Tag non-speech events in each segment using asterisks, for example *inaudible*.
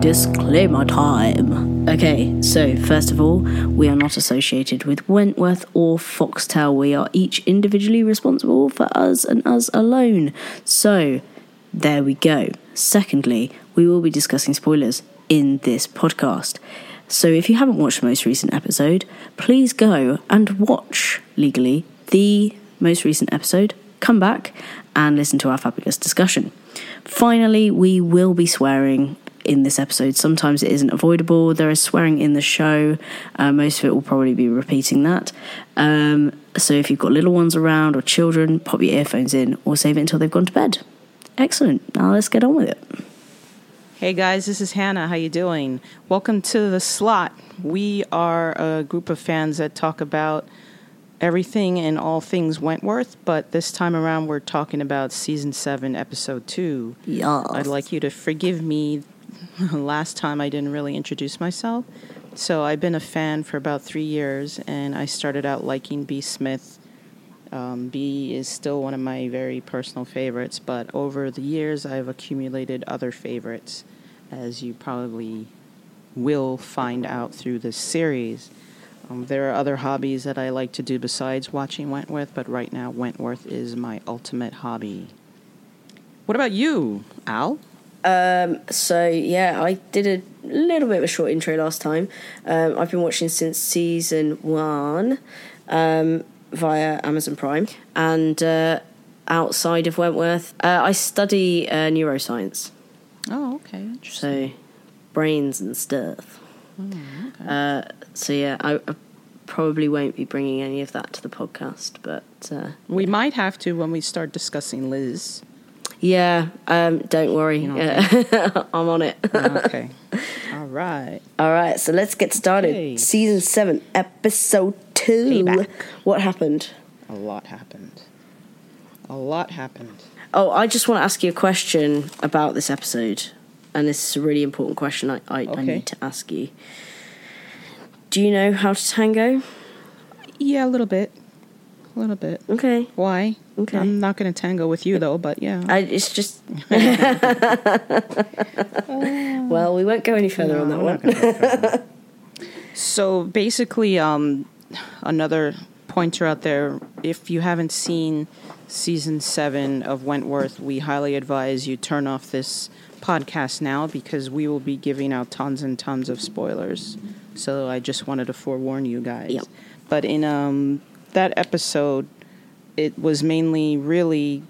disclaimer time. Okay, so first of all, we are not associated with Wentworth or Foxtel. We are each individually responsible for us and us alone. So, there we go. Secondly, we will be discussing spoilers in this podcast. So, if you haven't watched the most recent episode, please go and watch legally the most recent episode, come back and listen to our fabulous discussion. Finally, we will be swearing in this episode. Sometimes it isn't avoidable. There is swearing in the show. Uh, most of it will probably be repeating that. Um, so if you've got little ones around or children, pop your earphones in or save it until they've gone to bed. Excellent. Now let's get on with it. Hey guys, this is Hana. How you doing? Welcome to the slot. We are a group of fans that talk about everything and all things Wentworth, but this time around we're talking about season 7, episode 2. Yeah. I'd like you to forgive me. *laughs* Last time I didn't really introduce myself. So I've been a fan for about 3 years and I started out liking Bea Smith. Um, Bea is still one of my very personal favorites, but over the years I've accumulated other favorites, as you probably will find out through this series. Um, there are other hobbies that I like to do besides watching Wentworth, but right now Wentworth is my ultimate hobby. What about you, Al? Um, so yeah, I did a little bit of a short intro last time. Um, I've been watching since season one um, via Amazon Prime, and uh, outside of Wentworth, uh, I study uh, neuroscience, Oh, okay. So brains and stuff. okay. Uh, so yeah, I, I probably won't be bringing any of that to the podcast, but uh, we might have to when we start discussing Liz. Yeah, um, don't worry, *laughs* I'm on it. Okay. *laughs* All right. All right, so let's get started. Okay. Season seven, episode two. Payback. What happened? A lot happened. A lot happened. Oh, I just want to ask you a question about this episode, and this is a really important question. I I, I need to ask you. Do you know how to tango? Yeah, a little bit. A little bit. Okay, Why? Okay. I'm not going to tango with you though, but yeah. I, it's just. *laughs* *laughs* well, we won't go any further on that one. not gonna go further. *laughs* so basically, um, another pointer out there: if you haven't seen season seven of Wentworth, we highly advise you turn off this podcast now because we will be giving out tons and tons of spoilers. So I just wanted to forewarn you guys. Yep. But in um, that episode, it was mainly really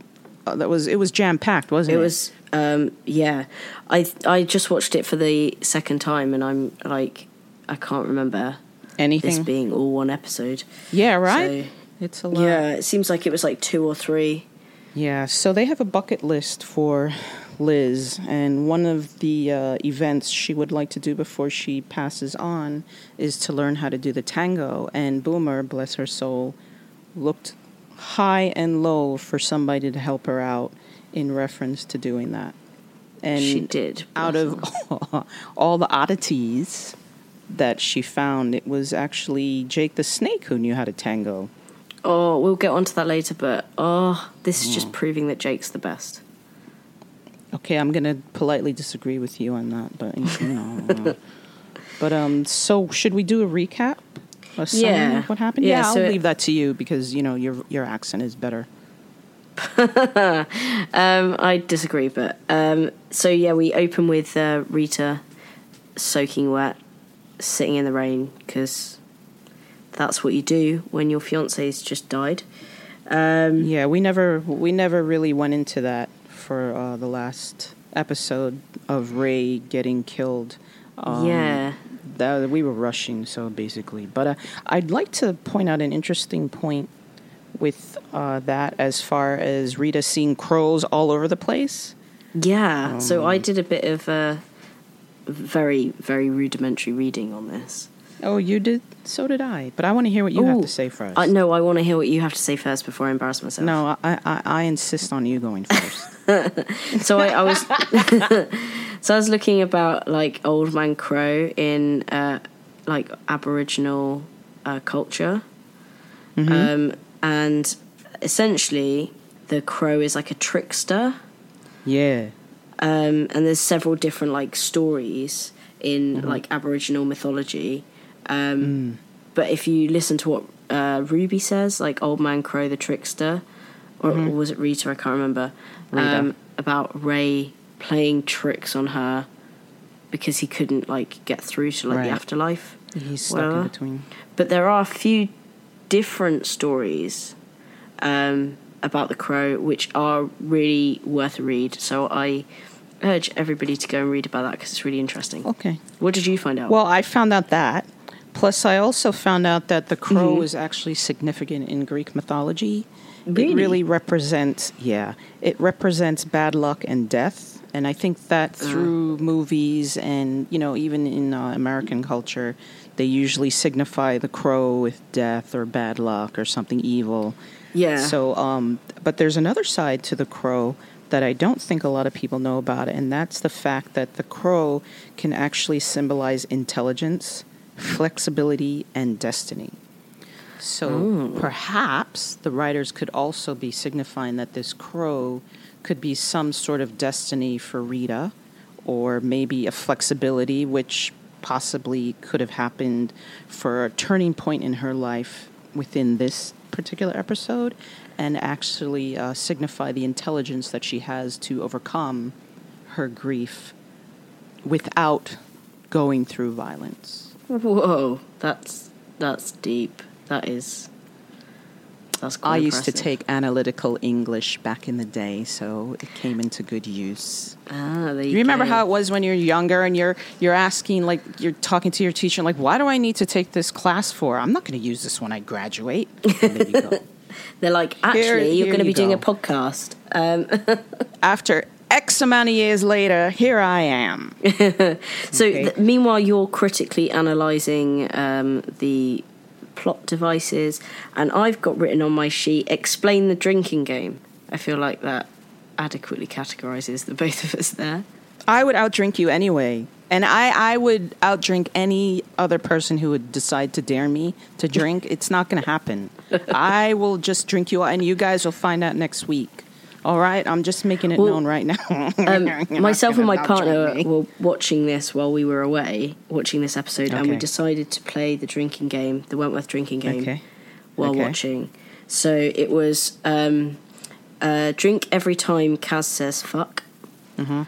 uh, that was it was jam packed, wasn't It it? was, um, yeah. I I just watched it for the second time, and I'm like, I can't remember this anything. being all one episode. yeah, right. So, it's a lot. yeah, it seems like it was like two or three. Yeah, so they have a bucket list for Liz, and one of the uh, events she would like to do before she passes on is to learn how to do the tango. And Boomer, bless her soul, looked high and low for somebody to help her out in reference to doing that. And She did, Out of *laughs* all the oddities that she found, it was actually Jake the Snake who knew how to tango. Oh, we'll get onto that later, but oh, this is just proving that Jake's the best. Okay, I'm gonna politely disagree with you on that, but you know. *laughs* but um, so should we do a recap? A summary Yeah. of what happened? Yeah, Yeah, I'll so it- leave that to you because you know your your accent is better. *laughs* Um, I disagree, but um, so yeah, we open with uh, Rita soaking wet, sitting in the rain because that's what you do when your fiance's just died. Um, Yeah, we never we never really went into that for uh, the last episode of Ray getting killed. Um, yeah, that we were rushing so basically but uh, i'd like to point out an interesting point with uh, that as far as rita seeing crows all over the place yeah. so I Um, did a bit of uh, very, very rudimentary reading on this. Oh you did so did i. But i want to hear what you have to say first. I, no, I want to hear what you have to say first before I embarrass myself. no I, I, I insist on you going *laughs* first. So I, I was *laughs* so I was looking about like Old Man Crow in uh, like Aboriginal uh, culture, um, and essentially the crow is like a trickster. yeah. Um, and there's several different like stories in like Aboriginal mythology. Um, But if you listen to what uh, Ruby says, like Old Man Crow the trickster, or, or was it Rita? I can't remember. Um, about Ray playing tricks on her because he couldn't like get through to like Right. the afterlife. He's stuck Whatever. in between. But there are a few different stories um, about the crow which are really worth a read. So I urge everybody to go and read about that because it's really interesting. Okay. What did you find out? Well, I found out that. Plus, I also found out that the crow Mhm. is actually significant in Greek mythology. Really? It really represents, yeah, it represents bad luck and death. And I think that through movies and, you know, even in uh, American culture, they usually signify the crow with death or bad luck or something evil. yeah. So, um, but there's another side to the crow that I don't think a lot of people know about, and that's the fact that the crow can actually symbolize intelligence, flexibility, and destiny. So perhaps the writers could also be signifying that this crow could be some sort of destiny for Rita, or maybe a flexibility, which possibly could have happened for a turning point in her life within this particular episode, and actually uh, signify the intelligence that she has to overcome her grief without going through violence. Whoa, that's that's deep. That is. That's I used to take analytical English back in the day, so it came into good use. Ah, you, You remember go. how it was when you're younger and you're you're asking like you're talking to your teacher like why do I need to take this class for? I'm not going to use this when I graduate. *laughs* And there you go. They're like, actually, Here- you're going to you be doing a podcast. Um, *laughs* After X amount of years later, here I am. *laughs* So, Okay. th- meanwhile, you're critically analysing um, the plot devices, and I've got written on my sheet explain the drinking game. I feel like that adequately categorises the *laughs* both of us there. I would outdrink you anyway. And I, I would outdrink any other person who would decide to dare me to drink. It's not going to happen. *laughs* I will just drink you, and you guys will find out next week. All right? I'm just making it Well, known right now. Um, *laughs* myself and my partner were watching this while we were away, watching this episode, and we decided to play the drinking game, the Wentworth drinking game, Okay. while Okay. watching. So it was um, uh, drink every time Kaz says fuck. Mm-hmm.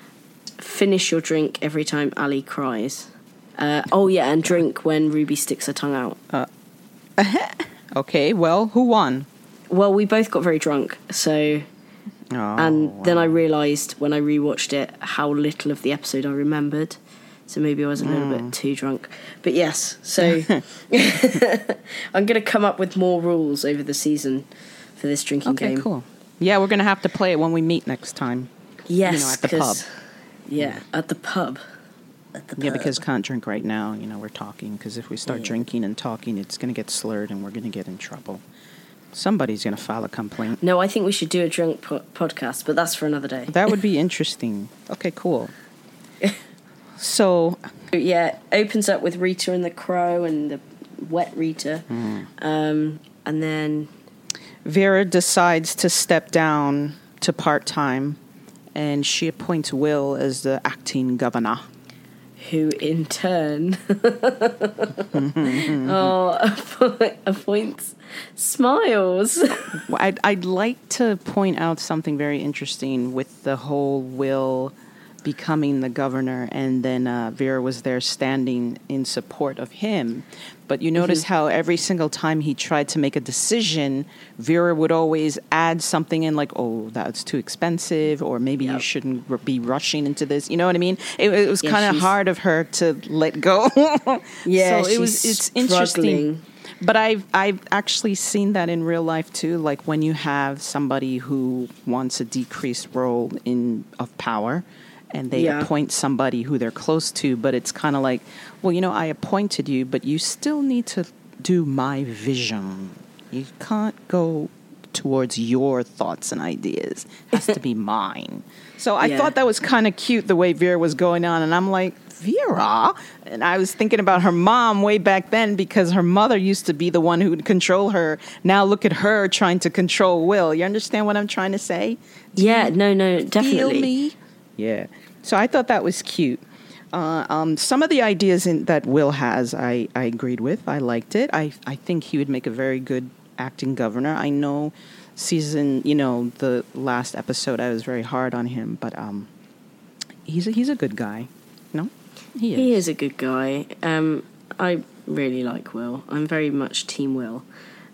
Finish your drink every time Allie cries. Uh, oh yeah, and drink when Ruby sticks her tongue out. *laughs* Okay, well, who won? Well, we both got very drunk, so Oh, and then. I realised when I rewatched it how little of the episode I remembered. So maybe I was a little Hmm. bit too drunk. But yes, so *laughs* *laughs* I'm going to come up with more rules over the season for this drinking Okay, game. cool. Yeah, we're going to have to play it when we meet next time. Yes, You know, at the pub. Yeah, at the pub. At the Yeah, because can't drink right now. You know, we're talking. Because if we start Yeah. drinking and talking, it's going to get slurred and we're going to get in trouble. Somebody's going to file a complaint. No, I think we should do a drunk po- podcast, but that's for another day. That would be interesting. Okay, cool. *laughs* So, Yeah, opens up with Rita and the crow and the wet Rita. Hmm. Um, and then Vera decides to step down to part time and she appoints Will as the acting governor. Who in turn *laughs* oh appoints smiles *laughs* I'd, I'd like to point out something very interesting with the whole Will becoming the governor, and then uh, Vera was there standing in support of him. But you notice how every single time he tried to make a decision, Vera would always add something in, like, "Oh, that's too expensive," or maybe you shouldn't r- be rushing into this. You know what I mean? It, it was Yeah, kind of hard of her to let go. *laughs* Yeah, so it was. It's interesting. But I've I've actually seen that in real life too. Like when you have somebody who wants a decreased role in of power, and they Yeah. appoint somebody who they're close to, but it's kind of like, well, you know, I appointed you, but you still need to do my vision. You can't go towards your thoughts and ideas. It has to be *laughs* mine. So I Yeah. thought that was kind of cute the way Vera was going on, and I'm like, Vera? And I was thinking about her mom way back then because her mother used to be the one who would control her. Now look at her trying to control Will. You understand what I'm trying to say? yeah no no definitely. Feel definitely me? Yeah. So I thought that was cute. Uh, um, some of the ideas in, that Will has, I, I agreed with. I liked it. I, I think he would make a very good acting governor. I know season, you know, the last episode, I was very hard on him, but um, he's a, he's a good guy. No, he is. He is a good guy. Um, I really like Will. I'm very much Team Will.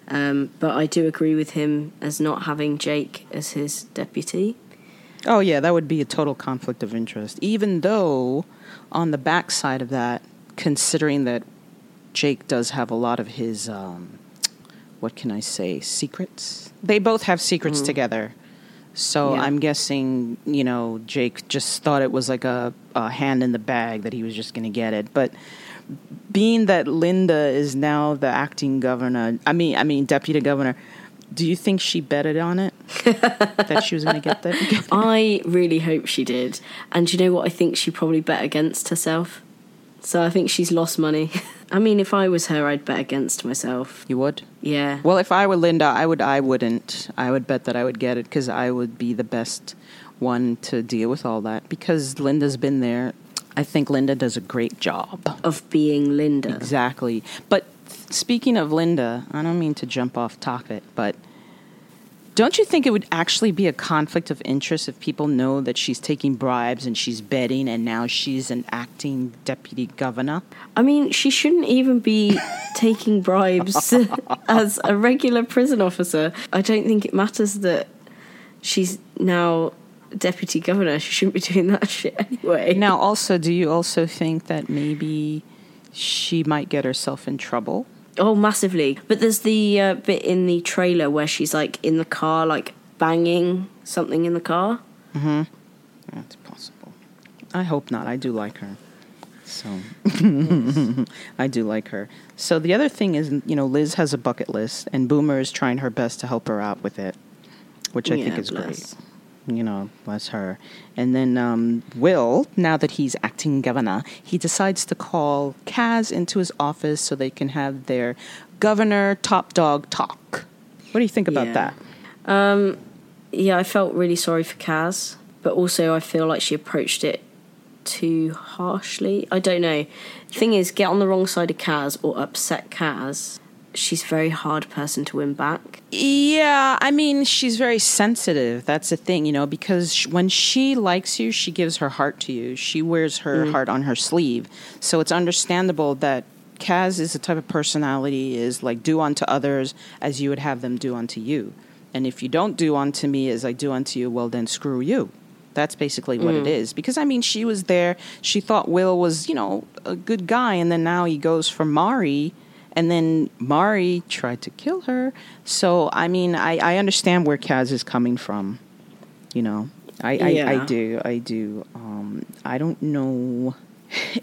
Um, but I do agree with him as not having Jake as his deputy. Oh yeah, that would be a total conflict of interest. Even though, on the backside of that, considering that Jake does have a lot of his, um, what can I say, secrets. They both have secrets mm. together. So yeah. I'm guessing, you know, Jake just thought it was like a, a hand in the bag that he was just going to get it. But being that Linda is now the acting governor, I mean, I mean deputy governor, do you think she betted on it *laughs* that she was going to get that? I really hope she did. And you know what? I think she probably bet against herself. So I think she's lost money. *laughs* I mean, if I was her, I'd bet against myself. You would? Yeah. Well, if I were Linda, I would. I wouldn't. I would bet that I would get it because I would be the best one to deal with all that because Linda's been there I think Linda does a great job of being Linda. Exactly. But speaking of Linda, I don't mean to jump off topic, but don't you think it would actually be a conflict of interest if people know that she's taking bribes and she's betting and now she's an acting deputy governor? I mean, she shouldn't even be *laughs* taking bribes *laughs* as a regular prison officer. I don't think it matters that she's now deputy governor. She shouldn't be doing that *laughs* shit anyway. Now, also, do you also think that maybe she might get herself in trouble? Oh, massively. But there's the uh, bit in the trailer where she's like in the car, like banging something in the car. Mm-hmm. That's possible. I hope not. I do like her. So *laughs* I do like her. So the other thing is, you know, Liz has a bucket list, and Boomer is trying her best to help her out with it, which I yeah, think is bless. great you know, bless her. And then um, Will, now that he's acting governor, he decides to call Kaz into his office so they can have their governor top dog talk. What do you think about yeah. that? Um, yeah, I felt really sorry for Kaz, but also I feel like she approached it too harshly. I don't know. Thing is, get on the wrong side of Kaz or upset Kaz she's a very hard person to win back. Yeah, I mean, she's very sensitive. That's the thing, you know, because when she likes you, she gives her heart to you. She wears her mm. heart on her sleeve. So it's understandable that Kaz is the type of personality is like do unto others as you would have them do unto you. And if you don't do unto me as I do unto you, well then screw you. That's basically what mm. it is. Because I mean, she was there. She thought Will was, you know, a good guy, and then now he goes for Marie and then Marie tried to kill her. So I mean, I, I understand where Kaz is coming from. You know, I yeah. I, I, do I do. Um, I don't know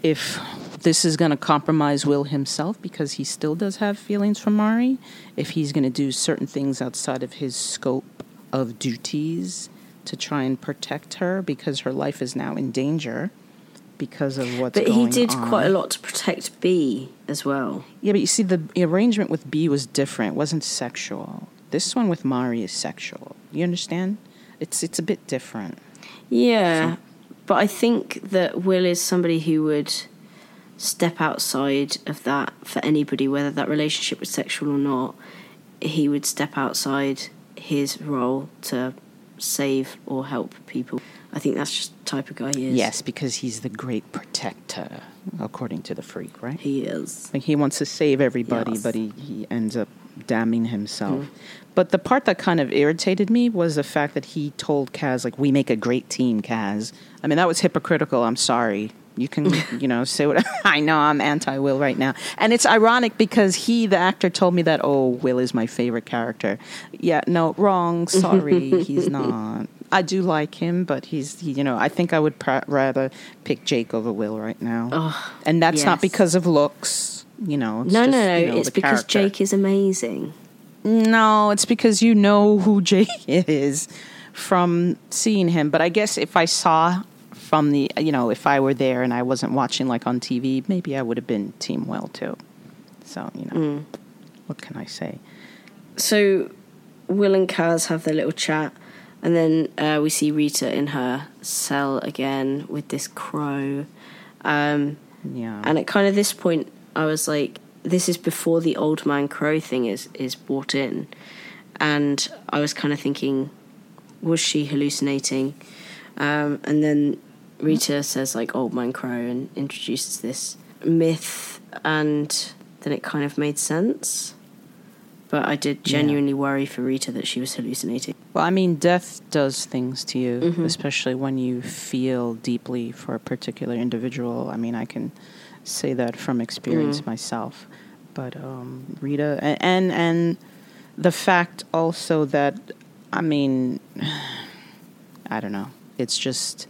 if this is going to compromise Will himself because he still does have feelings for Marie. If he's going to do certain things outside of his scope of duties to try and protect her because her life is now in danger because of what's but he did on. quite a lot to protect Bea as well. Yeah, but you see, the arrangement with Bea was different. It wasn't sexual. This one with Marie is sexual. You understand? It's it's a bit different. Yeah, so. but I think that Will is somebody who would step outside of that for anybody, whether that relationship was sexual or not. He would step outside his role to save or help people. I think that's just the type of guy he is. Yes, because he's the great protector, according to the freak, right? He is. Like he wants to save everybody, yes. but he, he ends up damning himself. Mm. But the part that kind of irritated me was the fact that he told Kaz, like, we make a great team, Kaz. I mean, that was hypocritical. I'm sorry. You can, you know, say what *laughs* I know. I'm anti Will right now, and it's ironic because he, the actor, told me that oh, Will is my favorite character. Yeah, no, wrong. *laughs* Sorry, he's not. I do like him, but he's, he, you know, I think I would pr- rather pick Jake over Will right now, oh, and that's yes. not because of looks. You know, no, just, no, no, you know, it's because character. Jake is amazing. No, it's because you know who *laughs* Jake is from seeing him. But I guess if I saw from the you know if I were there and I wasn't watching like on TV, maybe I would have been Team well too. So you know, mm. what can I say? So Will and Kaz have their little chat. And then uh, we see Rita in her cell again with this crow. Um, Yeah. and at kind of this point, I was like, this is before the old man crow thing is, is brought in. And I was kind of thinking, was she hallucinating? Um, and then Rita says, like, old man crow and introduces this myth. And then it kind of made sense. But I did genuinely worry for Rita that she was hallucinating. Well, I mean, death does things to you, Mhm. especially when you feel deeply for a particular individual. I mean, I can say that from experience Mm. myself. But um, Rita, and, and and the fact also that, I mean, *sighs* I don't know. It's just,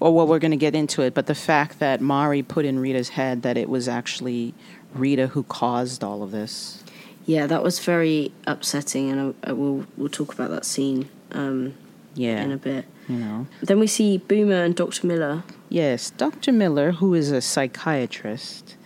well, well, we're going to get into it. But the fact that Marie put in Rita's head that it was actually Rita who caused all of this. Yeah, that was very upsetting, and I, I will we'll talk about that scene um, Yeah, in a bit. you know. Then we see Boomer and Dr. Miller. Yes, Dr. Miller, who is a psychiatrist,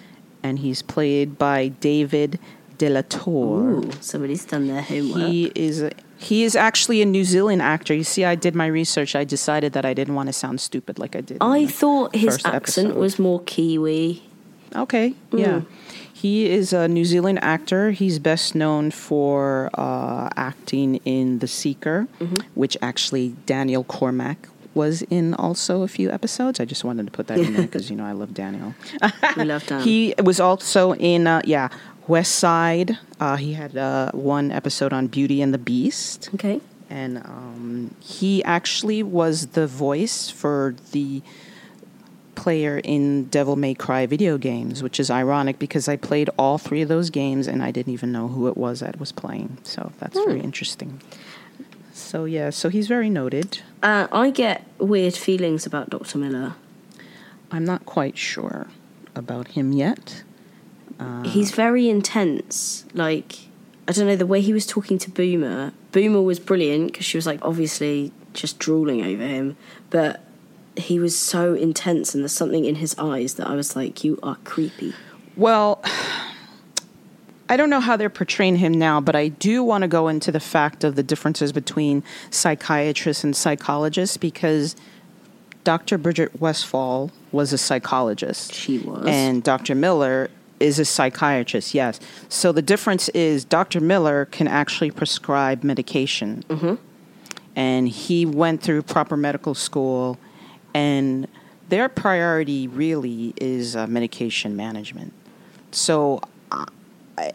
and he's played by David de Lautour. Ooh, somebody's done their homework. He is a, he is actually a New Zealand actor. You see, I did my research. I decided that I didn't want to sound stupid like I did. I thought his accent episode. was more Kiwi. Okay, yeah. Mm. He is a New Zealand actor. He's best known for uh, acting in The Seeker, Mm-hmm. which actually Daniel Cormack was in also a few episodes. I just wanted to put that in there *laughs* because, you know, I love Daniel. We love *laughs* Dan. He was also in, uh, yeah, West Side. Uh, he had uh, one episode on Beauty and the Beast. okay. And um, he actually was the voice for the player in Devil May Cry video games, which is ironic because I played all three of those games and I didn't even know who it was that was playing. So that's very Hmm. interesting. So yeah, so he's very noted. Uh, I get weird feelings about Dr. Miller. I'm not quite sure about him yet. Uh, He's very intense. Like, I don't know, the way he was talking to Boomer. Boomer was brilliant because she was, like, obviously just drooling over him. But he was so intense, and there's something in his eyes that I was like, you are creepy. Well, *sighs* I don't know how they're portraying him now, but I do want to go into the fact of the differences between psychiatrists and psychologists because Dr. Bridget Westfall was a psychologist. She was. And Dr. Miller is a psychiatrist, yes. So the difference is Dr. Miller can actually prescribe medication. And he went through proper medical school, and their priority really is uh, medication management. So, uh,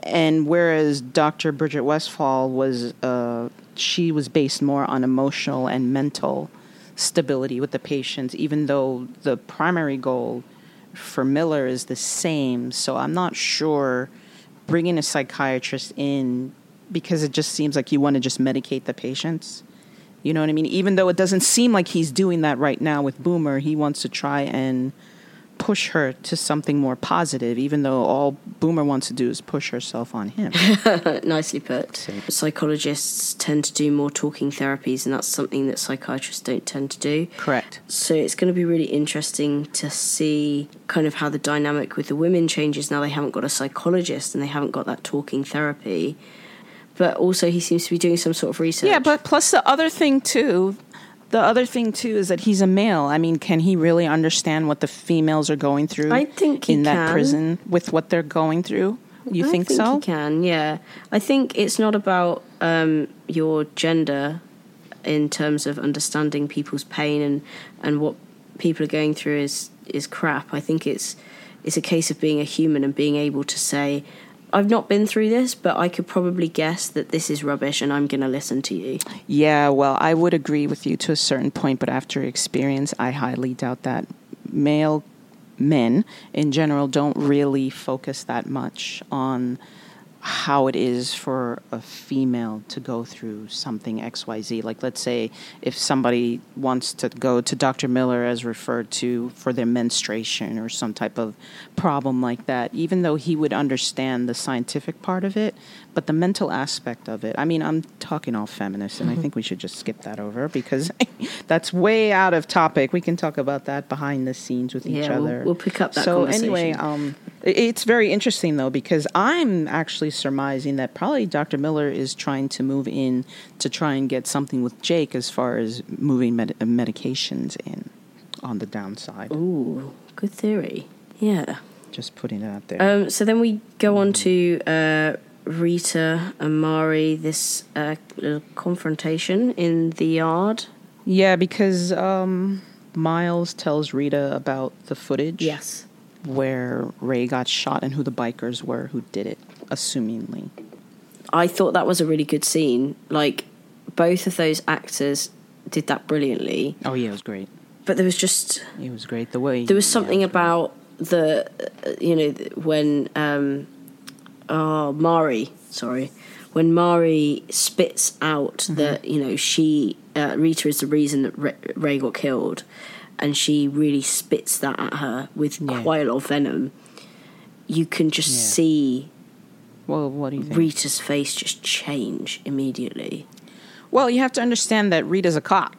and whereas Dr. Bridget Westfall was, uh, she was based more on emotional and mental stability with the patients, even though the primary goal for Miller is the same. So I'm not sure bringing a psychiatrist in because it just seems like you want to just medicate the patients. You know what I mean? Even though it doesn't seem like he's doing that right now with Boomer, he wants to try and push her to something more positive, even though all Boomer wants to do is push herself on him. *laughs* Nicely put. Psychologists tend to do more talking therapies, and that's something that psychiatrists don't tend to do. Correct. So it's going to be really interesting to see kind of how the dynamic with the women changes now they haven't got a psychologist and they haven't got that talking therapy. But also, he seems to be doing some sort of research. Yeah, but plus the other thing too, the other thing too is that he's a male. I mean, can he really understand what the females are going through? I think he in that can. prison with what they're going through. You I think, think so? He can, yeah. I think it's not about um, your gender in terms of understanding people's pain and, and what people are going through is is crap. I think it's it's a case of being a human and being able to say, I've not been through this, but I could probably guess that this is rubbish and I'm going to listen to you. Yeah, well, I would agree with you to a certain point, but after experience, I highly doubt that male men in general don't really focus that much on how it is for a female to go through something XYZ. Like, let's say if somebody wants to go to Dr. Miller as referred to for their menstruation or some type of problem like that, even though he would understand the scientific part of it, but the mental aspect of it. I mean, I'm talking all feminist, and I think we should just skip that over because *laughs* that's way out of topic. We can talk about that behind the scenes with each Yeah, we'll- other. we'll pick up that So, anyway, um, It's very interesting though because I'm actually surmising that probably Dr. Miller is trying to move in to try and get something with Jake as far as moving med- medications in on the downside. Ooh, good theory. Yeah. Just putting it out there. Um, so then we go on to uh, Rita and Marie, this uh, little confrontation in the yard. yeah, because um, Miles tells Rita about the footage. Yes. where Ray got shot and who the bikers were who did it, assumingly. I thought that was a really good scene. Like, both of those actors did that brilliantly. Oh yeah, it was great. But there was just It was great. The way there was something it was about the uh, you know when um oh Marie sorry when Marie spits out Mm-hmm. that you know she uh, Rita is the reason that Ray, Ray got killed and she really spits that at her with Yeah. quite a lot of venom you can just Yeah. see. Well, what do you think? Rita's face just change immediately well, you have to understand that Rita's a cop.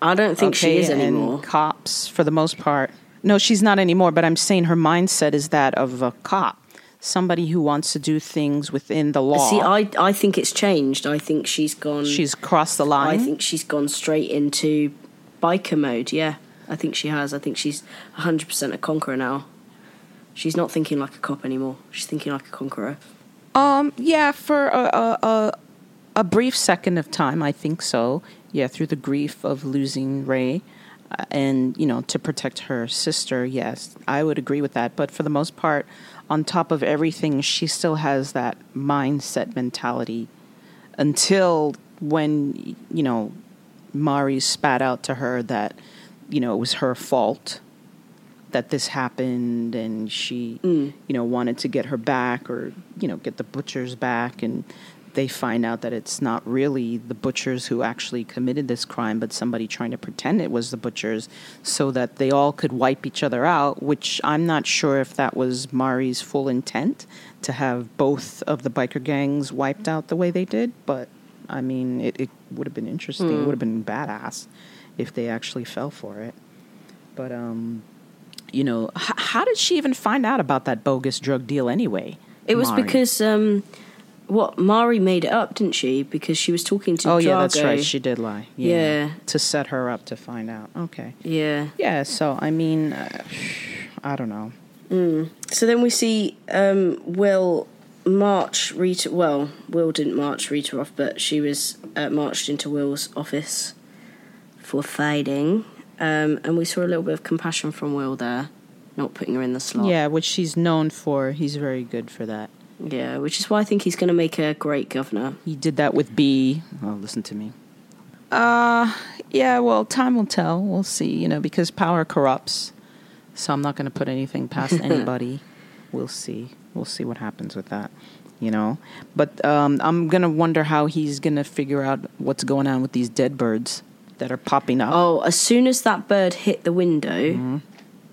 I don't think she okay, is and anymore cops, for the most part, no, she's not anymore. But I'm saying her mindset is that of a cop, somebody who wants to do things within the law. see I I think it's changed I think she's gone she's crossed the line. I think she's gone straight into biker mode. Yeah, I think she has. I think she's 100% a conqueror now. She's not thinking like a cop anymore. She's thinking like a conqueror. Um, yeah, for a, a, a, a brief second of time, I think so. Yeah, through the grief of losing Ray, uh, and you know, to protect her sister. Yes, I would agree with that. But for the most part, on top of everything, she still has that mindset mentality. Until when you know, Marie spat out to her that you know it was her fault that this happened and she mm. you know wanted to get her back or you know get the butchers back and they find out that it's not really the butchers who actually committed this crime but somebody trying to pretend it was the butchers so that they all could wipe each other out which I'm not sure if that was Marie's full intent to have both of the biker gangs wiped out the way they did but I mean it, it would have been interesting it would have been badass if they actually fell for it but um you know, h- how did she even find out about that bogus drug deal anyway? It was Marie? because um, what Marie made it up, didn't she? Because she was talking to Oh Drago. yeah, that's right. She did lie. Yeah. To set her up to find out. Okay. yeah. Yeah. So I mean, uh, I don't know. So then we see um, Will march Rita. Well, Will didn't march Rita off, but she was uh, marched into Will's office for fighting. Um, and we saw a little bit of compassion from Will there, not putting her in the slot. Yeah, which she's known for. He's very good for that. Yeah, which is why I think he's going to make a great governor. He did that with Bea. Oh, listen to me. Uh, yeah. Well, time will tell. We'll see. You know, because power corrupts. So I'm not going to put anything past *laughs* anybody. we'll see. We'll see what happens with that. You know, but um, I'm gonna wonder how he's gonna figure out what's going on with these dead birds that are popping up. Oh, as soon as that bird hit the window, Mm-hmm.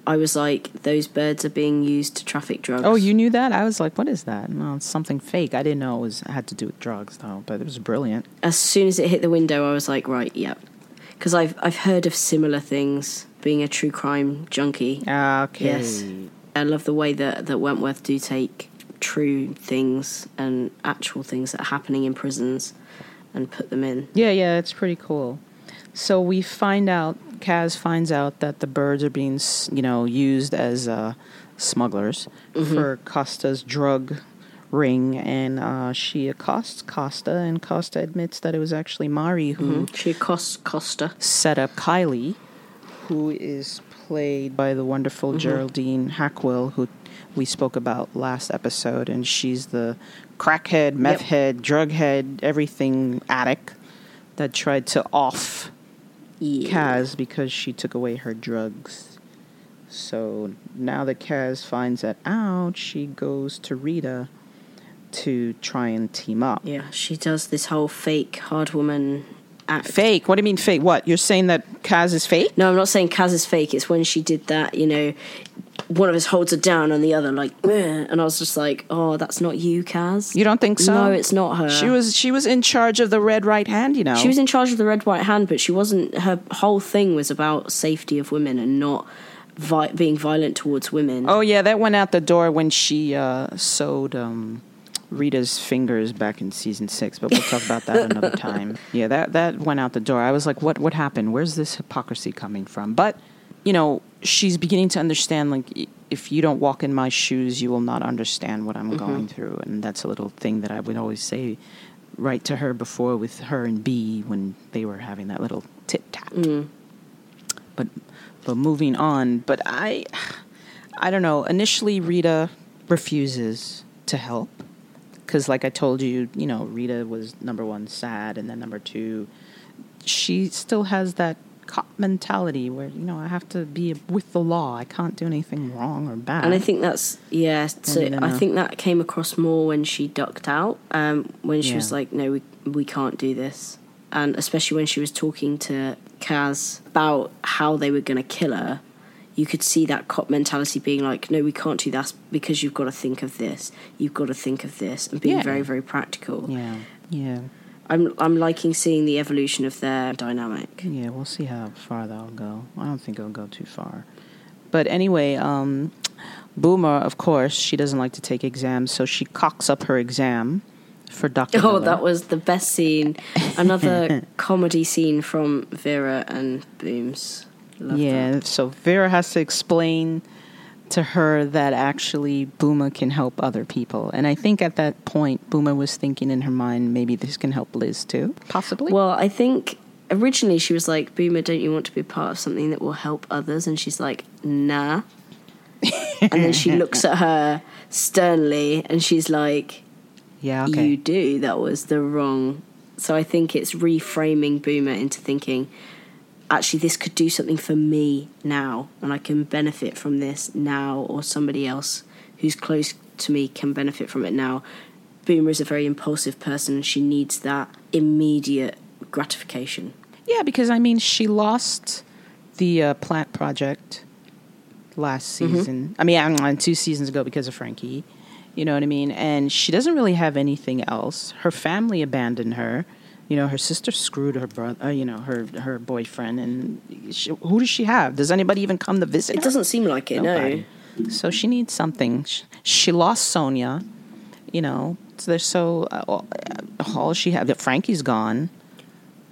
I was like, those birds are being used to traffic drugs. Oh, you knew that? I was like, what is that? No, it's something fake. I didn't know it was had to do with drugs though, but it was brilliant. As soon as it hit the window, I was like, right, yep. Because I've I've heard of similar things. Being a true crime junkie, Ah, Okay. Yes. I love the way that that Wentworth do take true things and actual things that are happening in prisons and put them in. Yeah, yeah, it's pretty cool. So we find out, Kaz finds out that the birds are being, you know, used as uh, smugglers for Costa's drug ring, and uh, she accosts Costa, and Costa admits that it was actually Marie who She accosts Costa. set up Kylie, who is played by the wonderful Geraldine Hackwell, who we spoke about last episode, and she's the crackhead, meth Yep. head, drug head, everything addict that tried to off Yeah. Kaz because she took away her drugs. So now that Kaz finds that out, she goes to Rita to try and team up. Yeah, she does this whole fake hard woman act. Fake? What do you mean fake? What? You're saying that Kaz is fake? No, I'm not saying Kaz is fake. It's when she did that, you know, one of us holds her down and the other like, "Meh," and I was just like, oh, that's not you, Kaz. You don't think so? No, it's not her. She was she was in charge of the red right hand, you know. She was in charge of the red right hand, but she wasn't. Her whole thing was about safety of women and not vi- being violent towards women. Oh yeah, that went out the door when she uh, sewed um, Rita's fingers back in season six. But we'll talk about that another *laughs* time. Yeah, that that went out the door. I was like, what what happened? Where's this hypocrisy coming from? But you know, she's beginning to understand. Like, if you don't walk in my shoes, you will not understand what I'm mm-hmm. going through. And that's a little thing that I would always say right to her before with her and Bea when they were having that little tit tap mm. but but moving on but i i don't know initially rita refuses to help because like i told you you know rita was number one sad and then number two she still has that cop mentality where you know i have to be with the law i can't do anything wrong or bad And I think that's yeah. So no, I think that came across more when she ducked out. Um, when she was like, "No, we we can't do this," and especially when she was talking to Kaz about how they were going to kill her. You could see that cop mentality being like, "No, we can't do that because you've got to think of this. You've got to think of this," and being Yeah. very very practical. yeah yeah I'm I'm liking seeing the evolution of their dynamic. Yeah, we'll see how far that'll go. I don't think it'll go too far. But anyway, um, Boomer, of course, she doesn't like to take exams, so she cocks up her exam for Dr. Oh, Miller. that was the best scene. Another *laughs* comedy scene from Vera and Booms. Love yeah, that. so Vera has to explain to her that actually Boomer can help other people. And I think at that point, Boomer was thinking in her mind, maybe this can help Liz too, possibly. Well, I think originally she was like, Boomer, don't you want to be part of something that will help others? And she's like, nah. *laughs* and then she looks at her sternly and she's like, yeah, okay. you do. That was the wrong. So I think it's reframing Boomer into thinking, actually, this could do something for me now, and I can benefit from this now, or somebody else who's close to me can benefit from it now. Boomer is a very impulsive person. She needs that immediate gratification. Yeah, because I mean, she lost the uh, plant project last Mm-hmm. season. I mean, uh, two seasons ago because of Frankie. You know what I mean? And she doesn't really have anything else. Her family abandoned her. You know, her sister screwed her brother. Uh, you know, her her boyfriend. And she, who does she have? Does anybody even come to visit? It her? doesn't seem like it, Nobody. So she needs something. Sh- She lost Sonia. You know, so there's so uh, all- all she had. Frankie's gone.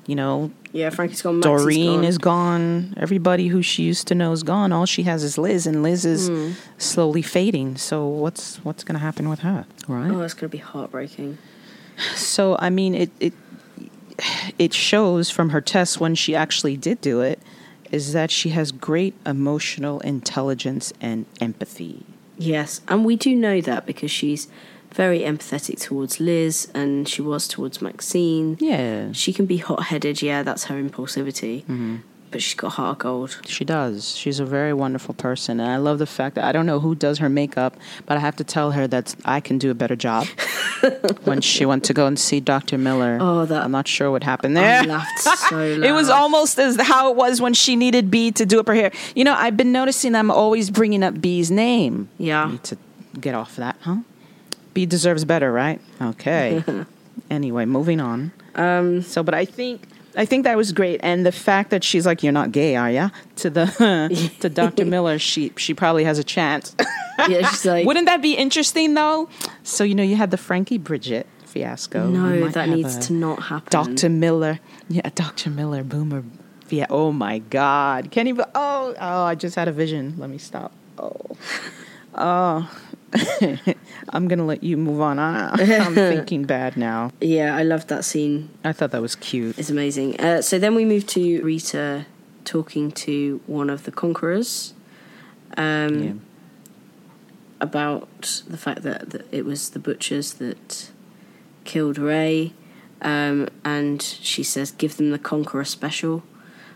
You know. Yeah, Frankie's gone. Maxie's Doreen gone. is gone. Everybody who she used to know is gone. All she has is Liz, and Liz is Hmm. slowly fading. So what's what's going to happen with her, right? Oh, it's going to be heartbreaking. So I mean, it it it shows from her tests when she actually did do it, is that she has great emotional intelligence and empathy. Yes, and we do know that because she's very empathetic towards Liz and she was towards Maxine. Yeah, She can be hot headed, yeah, that's her impulsivity. Mm-hmm. But she's got heart gold. She does. She's a very wonderful person, and I love the fact that I don't know who does her makeup, but I have to tell her that I can do a better job. *laughs* when she went to go and see Dr. Miller, Oh, that- I'm not sure what happened there. I laughed so loud. *laughs* It was almost as how it was when she needed Bea to do up her hair. You know, I've been noticing I'm always bringing up Bea's name. Yeah. Need to get off that, huh? Bea deserves better, right? Okay. *laughs* anyway, moving on. Um, So, but I think I think that was great, and the fact that she's like, "You're not gay, are ya?" to the *laughs* to Dr. *laughs* Miller, she she probably has a chance. yeah, she's *laughs* like, Wouldn't that be interesting though? So you know, you had the Frankie Bridget fiasco. No, that needs to not happen. Dr. Miller, yeah, Dr. Miller, Boomer. Yeah. Oh my God. Can you? Oh, oh! I just had a vision. Let me stop. Oh, oh. *laughs* I'm gonna let you move on. I, I'm *laughs* thinking bad now. Yeah, I loved that scene. I thought that was cute. It's amazing. Uh, so then we move to Rita talking to one of the conquerors um, Yeah. about the fact that, that it was the butchers that killed Ray. Um, and she says, give them the conqueror special,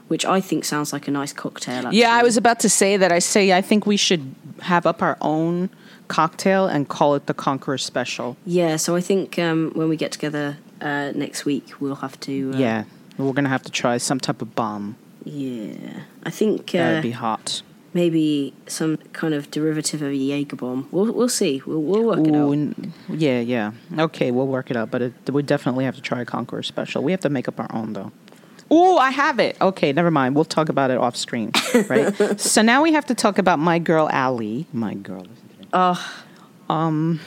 which I think sounds like a nice cocktail. Actually. Yeah, I was about to say that. I say I think we should have up our own cocktail and call it the Conqueror Special. Yeah, so I think um, when we get together uh, next week, we'll have to. Uh, Yeah, we're gonna have to try some type of bomb. Yeah. I think That uh, would be hot. maybe some kind of derivative of a Jaeger bomb. We'll, we'll see. We'll, we'll work it out. yeah, yeah. Okay, we'll work it out, but it, we definitely have to try a Conqueror Special. We have to make up our own though. Oh, I have it. Okay, never mind. We'll talk about it off screen, right? *laughs* so now we have to talk about my girl Allie. My girl. Oh, um,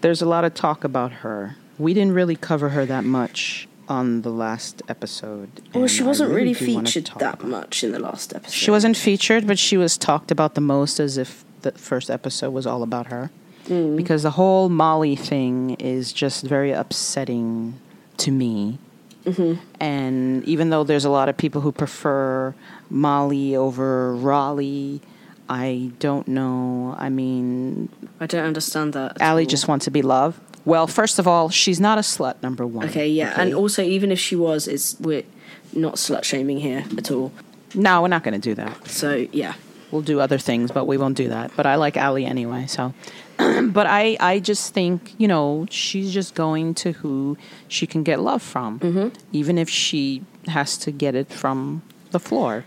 There's a lot of talk about her. We didn't really cover her that much on the last episode. well, she wasn't really wanna featured that much in the last episode. She wasn't featured, but she was talked about the most as if the first episode was all about her. Mm. Because the whole Molly thing is just very upsetting to me. Mm-hmm. And even though there's a lot of people who prefer Molly over Raleigh, I don't know. I mean, I don't understand that. at Allie all. just wants to be loved. Well, first of all, she's not a slut, number one. Okay, yeah, and also even if she was, it's we're not slut shaming here at all. no, we're not going to do that. So yeah, we'll do other things, but we won't do that. But I like Allie anyway, so. *clears throat* but I, I just think you know she's just going to who she can get love from, mm-hmm. even if she has to get it from the floor.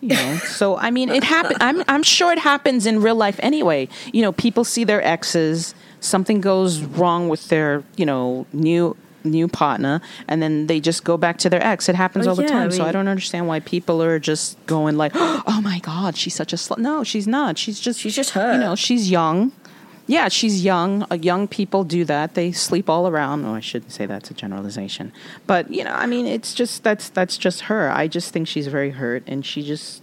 You know, so I mean, it happen. I'm I'm sure it happens in real life anyway. You know, people see their exes, something goes wrong with their you know new new partner, and then they just go back to their ex. It happens Oh, all the yeah, time. I so I don't understand why people are just going like, *gasps* "Oh my god, she's such a slut." No, she's not. She's just She's just hurt. You know, she's young. Yeah, she's young. Uh, young people do that. They sleep all around. Oh, I shouldn't say that's a generalization, but you know, I mean, it's just that's that's just her. I just think she's very hurt, and she just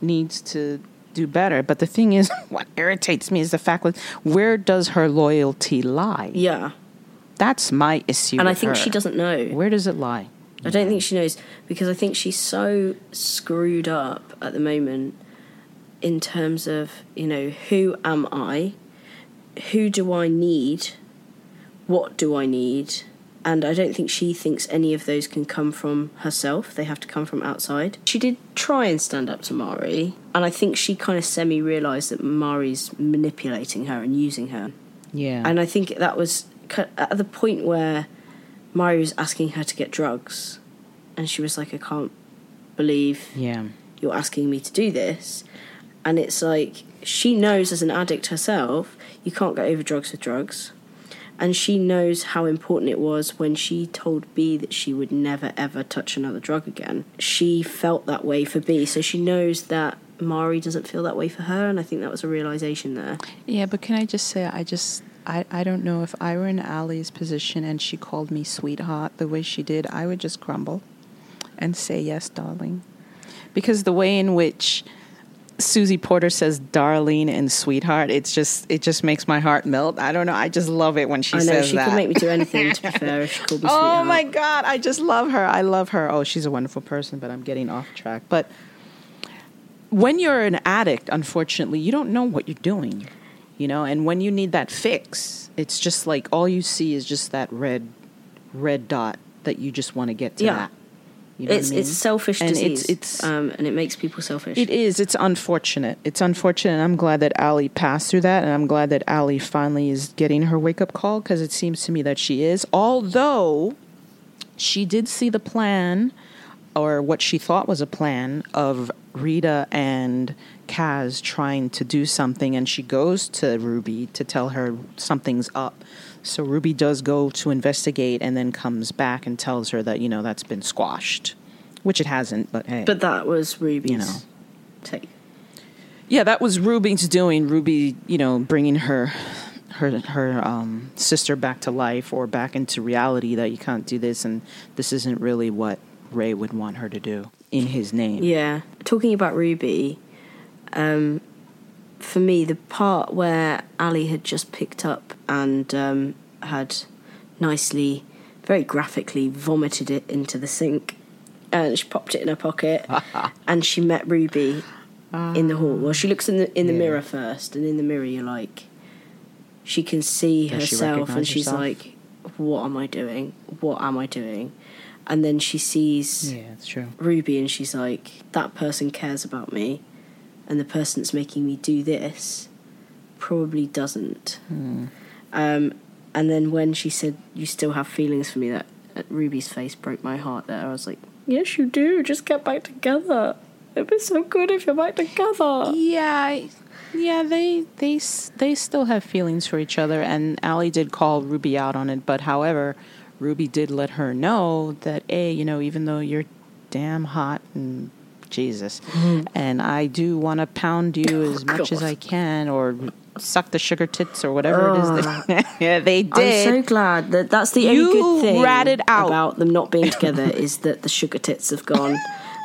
needs to do better. But the thing is, *laughs* what irritates me is the fact that where does her loyalty lie? yeah, That's my issue. and I think her. she doesn't know. Where does it lie? I don't think she knows because I think she's so screwed up at the moment in terms of, you know, who am I? Who do I need? What do I need? And I don't think she thinks any of those can come from herself. They have to come from outside. She did try and stand up to Marie, and I think she kind of semi realised that Marie's manipulating her and using her. Yeah. And I think that was at the point where Marie was asking her to get drugs, and she was like, I can't believe yeah. you're asking me to do this. And it's like, she knows as an addict herself, you can't get over drugs with drugs. And she knows how important it was when she told Bea that she would never ever touch another drug again. She felt that way for Bea, so she knows that Marie doesn't feel that way for her, and I think that was a realization there. Yeah, but can I just say, I just, I, I don't know if I were in Allie's position and she called me sweetheart the way she did, I would just crumble and say, yes, darling. Because the way in which Susie Porter says darling and sweetheart, it's just, it just makes my heart melt. I don't know. I just love it when she I know says she that. could make me do anything. To be *laughs* fair, if she called me Oh sweetheart. my God, I just love her. I love her. Oh, she's a wonderful person, but I'm getting off track. But when you're an addict, unfortunately, you don't know what you're doing, you know. And when you need that fix, it's just like all you see is just that red, red dot that you just want to get to Yeah. that. You know It's I mean? it's selfish And disease, It's, it's um, and it makes people selfish. it is. It's unfortunate. It's unfortunate. And I'm glad that Allie passed through that, and I'm glad that Allie finally is getting her wake up call because it seems to me that she is. Although she did see the plan, or what she thought was a plan, of Rita and Kaz trying to do something, and she goes to Ruby to tell her something's up. So Ruby does go to investigate and then comes back and tells her that, you know, that's been squashed, which it hasn't, but hey. but that was Ruby's You know. take. Yeah, that was Ruby's doing. Ruby, you know, bringing her her her um, sister back to life or back into reality that you can't do this and this isn't really what Ray would want her to do in his name. Yeah, talking about Ruby, um, for me, the part where Allie had just picked up and um, had nicely, very graphically vomited it into the sink, and she popped it in her pocket, *laughs* and she met Ruby in the hall. Well, she looks in the in the Yeah. mirror first, and in the mirror, you're like, she can see Does she herself, and she's herself? like, "What am I doing? What am I doing?" And then she sees Yeah, true. Ruby and she's like, that person cares about me, and the person that's making me do this probably doesn't. Um, and then when she said, You still have feelings for me, that uh, Ruby's face broke my heart there. I was like, Yes, you do. Just get back together. It'd be so good if you're back together. Yeah, I- yeah, they they they still have feelings for each other, and Allie did call Ruby out on it. But however, Ruby did let her know that, A, you know, even though you're damn hot and Jesus, mm-hmm. and I do want to pound you *coughs* oh, as much as I can or suck the sugar tits or whatever it is. That, ah. *laughs* yeah, they did. I'm so glad that that's the only You good thing ratted out. about them not being together *laughs* is that the sugar tits have gone.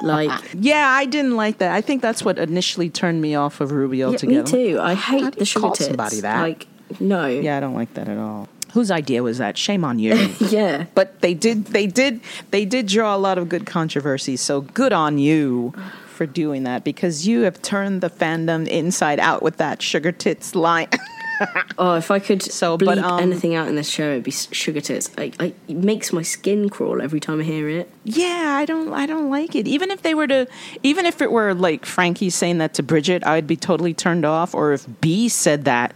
Like, *laughs* yeah, I didn't like that. I think that's what initially turned me off of Ruby yeah, altogether. me too. I hate the sugar tits. somebody that? Like, no. Yeah, I don't like that at all. Whose idea was that? Shame on you. *laughs* Yeah. but they did they did they did draw a lot of good controversy so good on you for doing that because you have turned the fandom inside out with that sugar tits line *laughs* Oh, if I could So, bleep but, um, anything out in this show, it'd be sugar tits. I, I, it makes my skin crawl every time I hear it. yeah i don't i don't like it even if they were to even if it were like frankie saying that to bridget i'd be totally turned off or if bea said that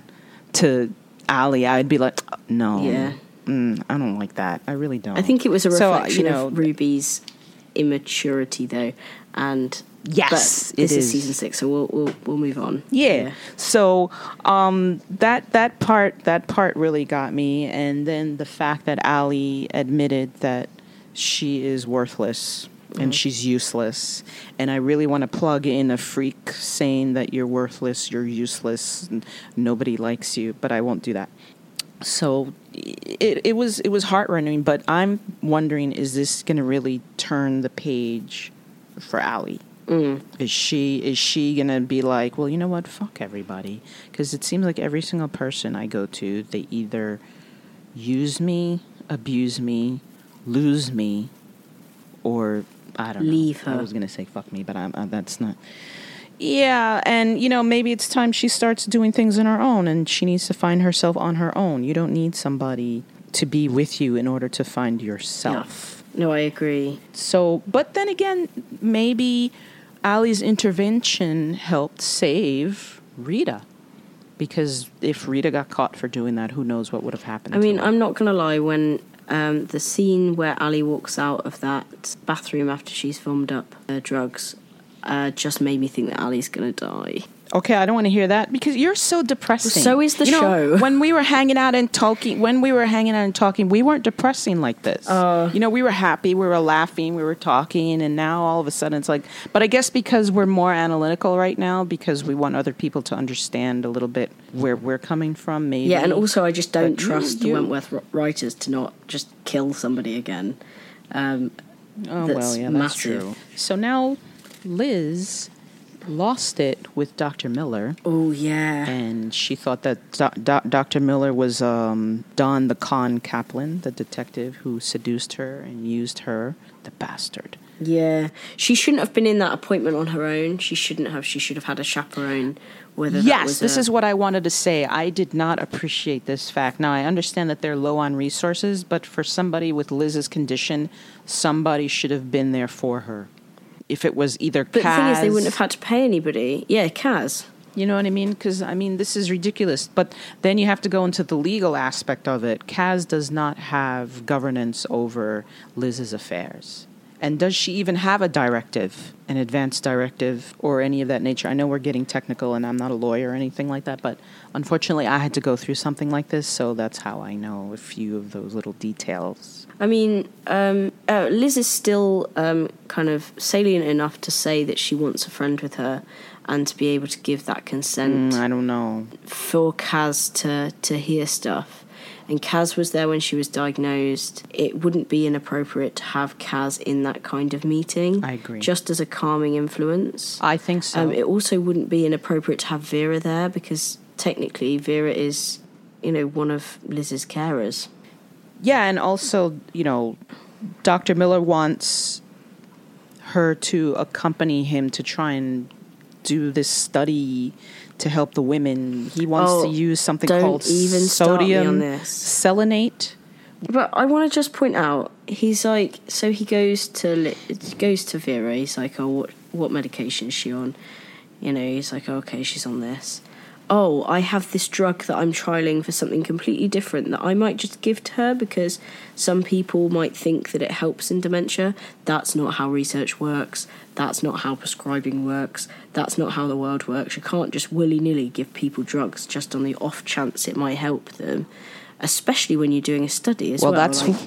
to allie i'd be like no Yeah. mm, i don't like that i really don't I think it was a So, reflection you know, of Ruby's immaturity, though, and Yes, this is. is. season six, so we'll we'll, we'll move on. Yeah. So um, that that part that part really got me, and then the fact that Allie admitted that she is worthless and mm. she's useless, and I really want to plug in a freak saying that you're worthless, you're useless, and nobody likes you, but I won't do that. So it it was it was heart rending, but I'm wondering is this going to really turn the page for Allie? Mm. Is she is she gonna be like, well, you know what, fuck everybody? Because it seems like every single person I go to, they either use me, abuse me, lose me, or I don't Leave know. I was gonna say fuck me, but I'm, uh, that's not. Yeah, and you know maybe it's time she starts doing things on her own, and she needs to find herself on her own. You don't need somebody to be with you in order to find yourself. No, I agree. So, but then again, maybe Allie's intervention helped save Rita. Because if Rita got caught for doing that, who knows what would have happened? I mean, her. I'm not gonna lie. When um, the scene where Allie walks out of that bathroom after she's filmed up uh, drugs, uh, just made me think that Allie's gonna die. Okay, I don't want to hear that because you're so depressing. So is the You know, show. *laughs* when we were hanging out and talking, when we were hanging out and talking, we weren't depressing like this. Uh. you know, we were happy, we were laughing, we were talking, and now all of a sudden it's like. But I guess because we're more analytical right now, because we want other people to understand a little bit where we're coming from, maybe. Yeah, and also I just don't But you- trust the Wentworth writers to not just kill somebody again. Um, Oh well, yeah, that's massive. true. So now Liz lost it with Dr. Miller. oh yeah, and she thought that Do- Do- Dr. Miller was um, Don the con Kaplan, the detective who seduced her and used her, the bastard. yeah. She shouldn't have been in that appointment on her own. She shouldn't have. She should have had a chaperone. Whether that yes, this a- is what I wanted to say. I did not appreciate this fact. Now, I understand that they're low on resources, but for somebody with Liz's condition, somebody should have been there for her. If it was either But the thing is, they wouldn't have had to pay anybody. Yeah, Kaz. You know what I mean? Because I mean, this is ridiculous. But then you have to go into the legal aspect of it. Kaz does not have governance over Liz's affairs. And does she even have a directive, an advance directive, or any of that nature? I know we're getting technical, and I'm not a lawyer or anything like that, but unfortunately, I had to go through something like this, so that's how I know a few of those little details. I mean, um, uh, Liz is still um, kind of salient enough to say that she wants a friend with her and to be able to give that consent Mm, I don't know. for Kaz to, to hear stuff. And Kaz was there when she was diagnosed. It wouldn't be inappropriate to have Kaz in that kind of meeting. I agree. Just as a calming influence. I think so. Um, it also wouldn't be inappropriate to have Vera there because technically Vera is, you know, one of Liz's carers. Yeah, and also, you know, Dr. Miller wants her to accompany him to try and do this study to help the women. He wants Oh, to use something called even start me on sodium selenate. But I want to just point out, he's like, so he goes to goes to Vera. He's like, oh, what what medication is she on? You know, he's like, okay, she's on this. Oh, I have this drug that I'm trialing for something completely different that I might just give to her because some people might think that it helps in dementia. That's not how research works. That's not how prescribing works. That's not how the world works. You can't just willy nilly give people drugs just on the off chance it might help them, especially when you're doing a study as well. Well, that's like-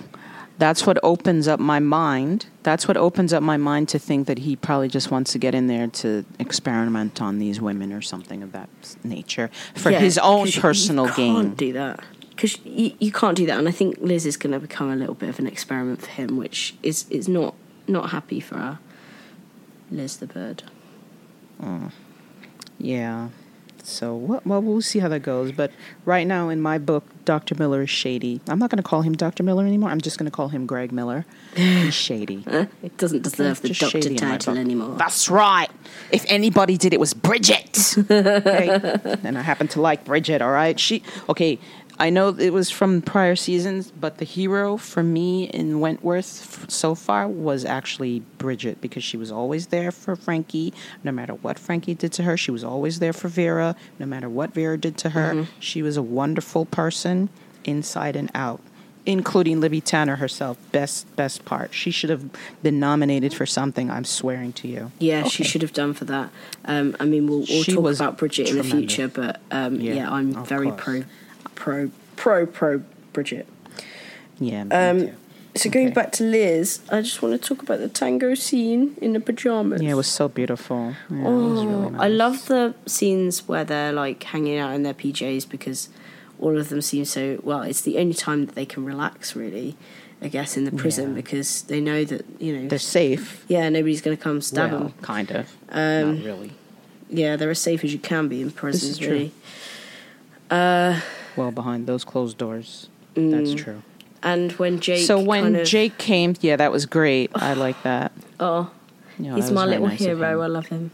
that's what opens up my mind. That's what opens up my mind to think that he probably just wants to get in there to experiment on these women or something of that nature for Yeah, his own personal you gain. can't do that because you, you can't do that, and I think Liz is going to become a little bit of an experiment for him, which is is not not happy for her. Liz the bird. Mm. Yeah. So well, well, we'll see how that goes. But right now, in my book, Dr. Miller is shady. I'm not going to call him Dr. Miller anymore. I'm just going to call him Greg Miller. He's shady. *laughs* It doesn't deserve the doctor shady in my title anymore. That's right. If anybody did, it was Bridget. *laughs* okay, and I happen to like Bridget. All right, she okay. I know it was from prior seasons, but the hero for me in Wentworth f- so far was actually Bridget because she was always there for Frankie. No matter what Frankie did to her, she was always there for Vera. No matter what Vera did to her, she was a wonderful person inside and out including Libby Tanner herself. Best best part. She should have been nominated for something. I'm swearing to you. Yeah, she should have done for that. Um, I mean, we'll, we'll talk about Bridget in the future, but um, Yeah, yeah, I'm very course. pro, pro, pro, pro Bridget. Yeah. Um. So going Okay. back to Liz, I just want to talk about the tango scene in the pajamas. Yeah, it was so beautiful. Yeah, it was Oh, really nice. I love the scenes where they're like hanging out in their PJs because all of them seem so well. It's the only time that they can relax, really. I guess in the prison Yeah. because they know that you know. They're safe. yeah, nobody's going to come stab well, them. kind of. Um, Not really. Yeah, they're as safe as you can be in prisons, is true. really. Uh, Well, behind those closed doors. That's Mm. true. and when Jake. so when kind of, Jake came, yeah, that was great. I like that. oh, Yeah, he's that my little nice hero. I him. love him.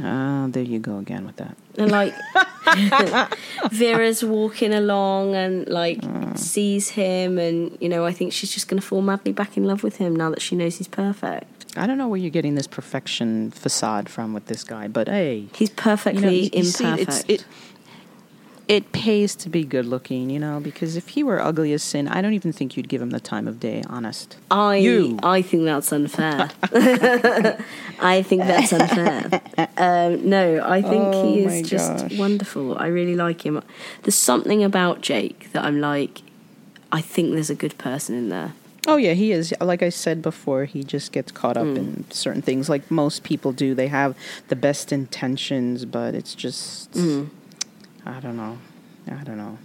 Ah, there you go again with that. And like *laughs* Vera's walking along and like Mm. sees him and you know, I think she's just gonna fall madly back in love with him now that she knows he's perfect. I don't know where you're getting this perfection facade from with this guy, but hey, He's perfectly you know, you- you see, imperfect. it's, it, it pays to be good looking, you know, because if he were ugly as sin, I don't even think you'd give him the time of day, honest. I you. I think that's unfair. *laughs* I think that's unfair. Um, no, I think Oh he is just wonderful. I really like him. There's something about Jake that I'm like, I think there's a good person in there. Oh yeah, he is. Like I said before, he just gets caught up Mm. in certain things, like most people do. They have the best intentions, but it's just Mm. I don't know. I don't know.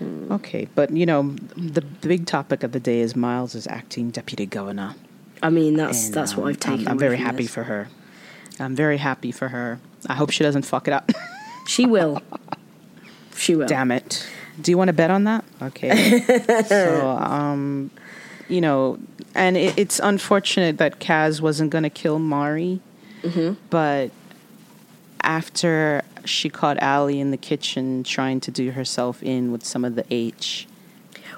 Mm. Okay, but you know, the big topic of the day is Miles is acting deputy governor. I mean, that's and, that's what um, I've taken. I'm, I'm very happy this. for her. I'm very happy for her. I hope she doesn't fuck it up. *laughs* She will. She will. Damn it. Do you want to bet on that? Okay. *laughs* so, um, you know, and it, it's unfortunate that Kaz wasn't going to kill Marie, Mm-hmm. but after she caught Allie in the kitchen trying to do herself in with some of the H,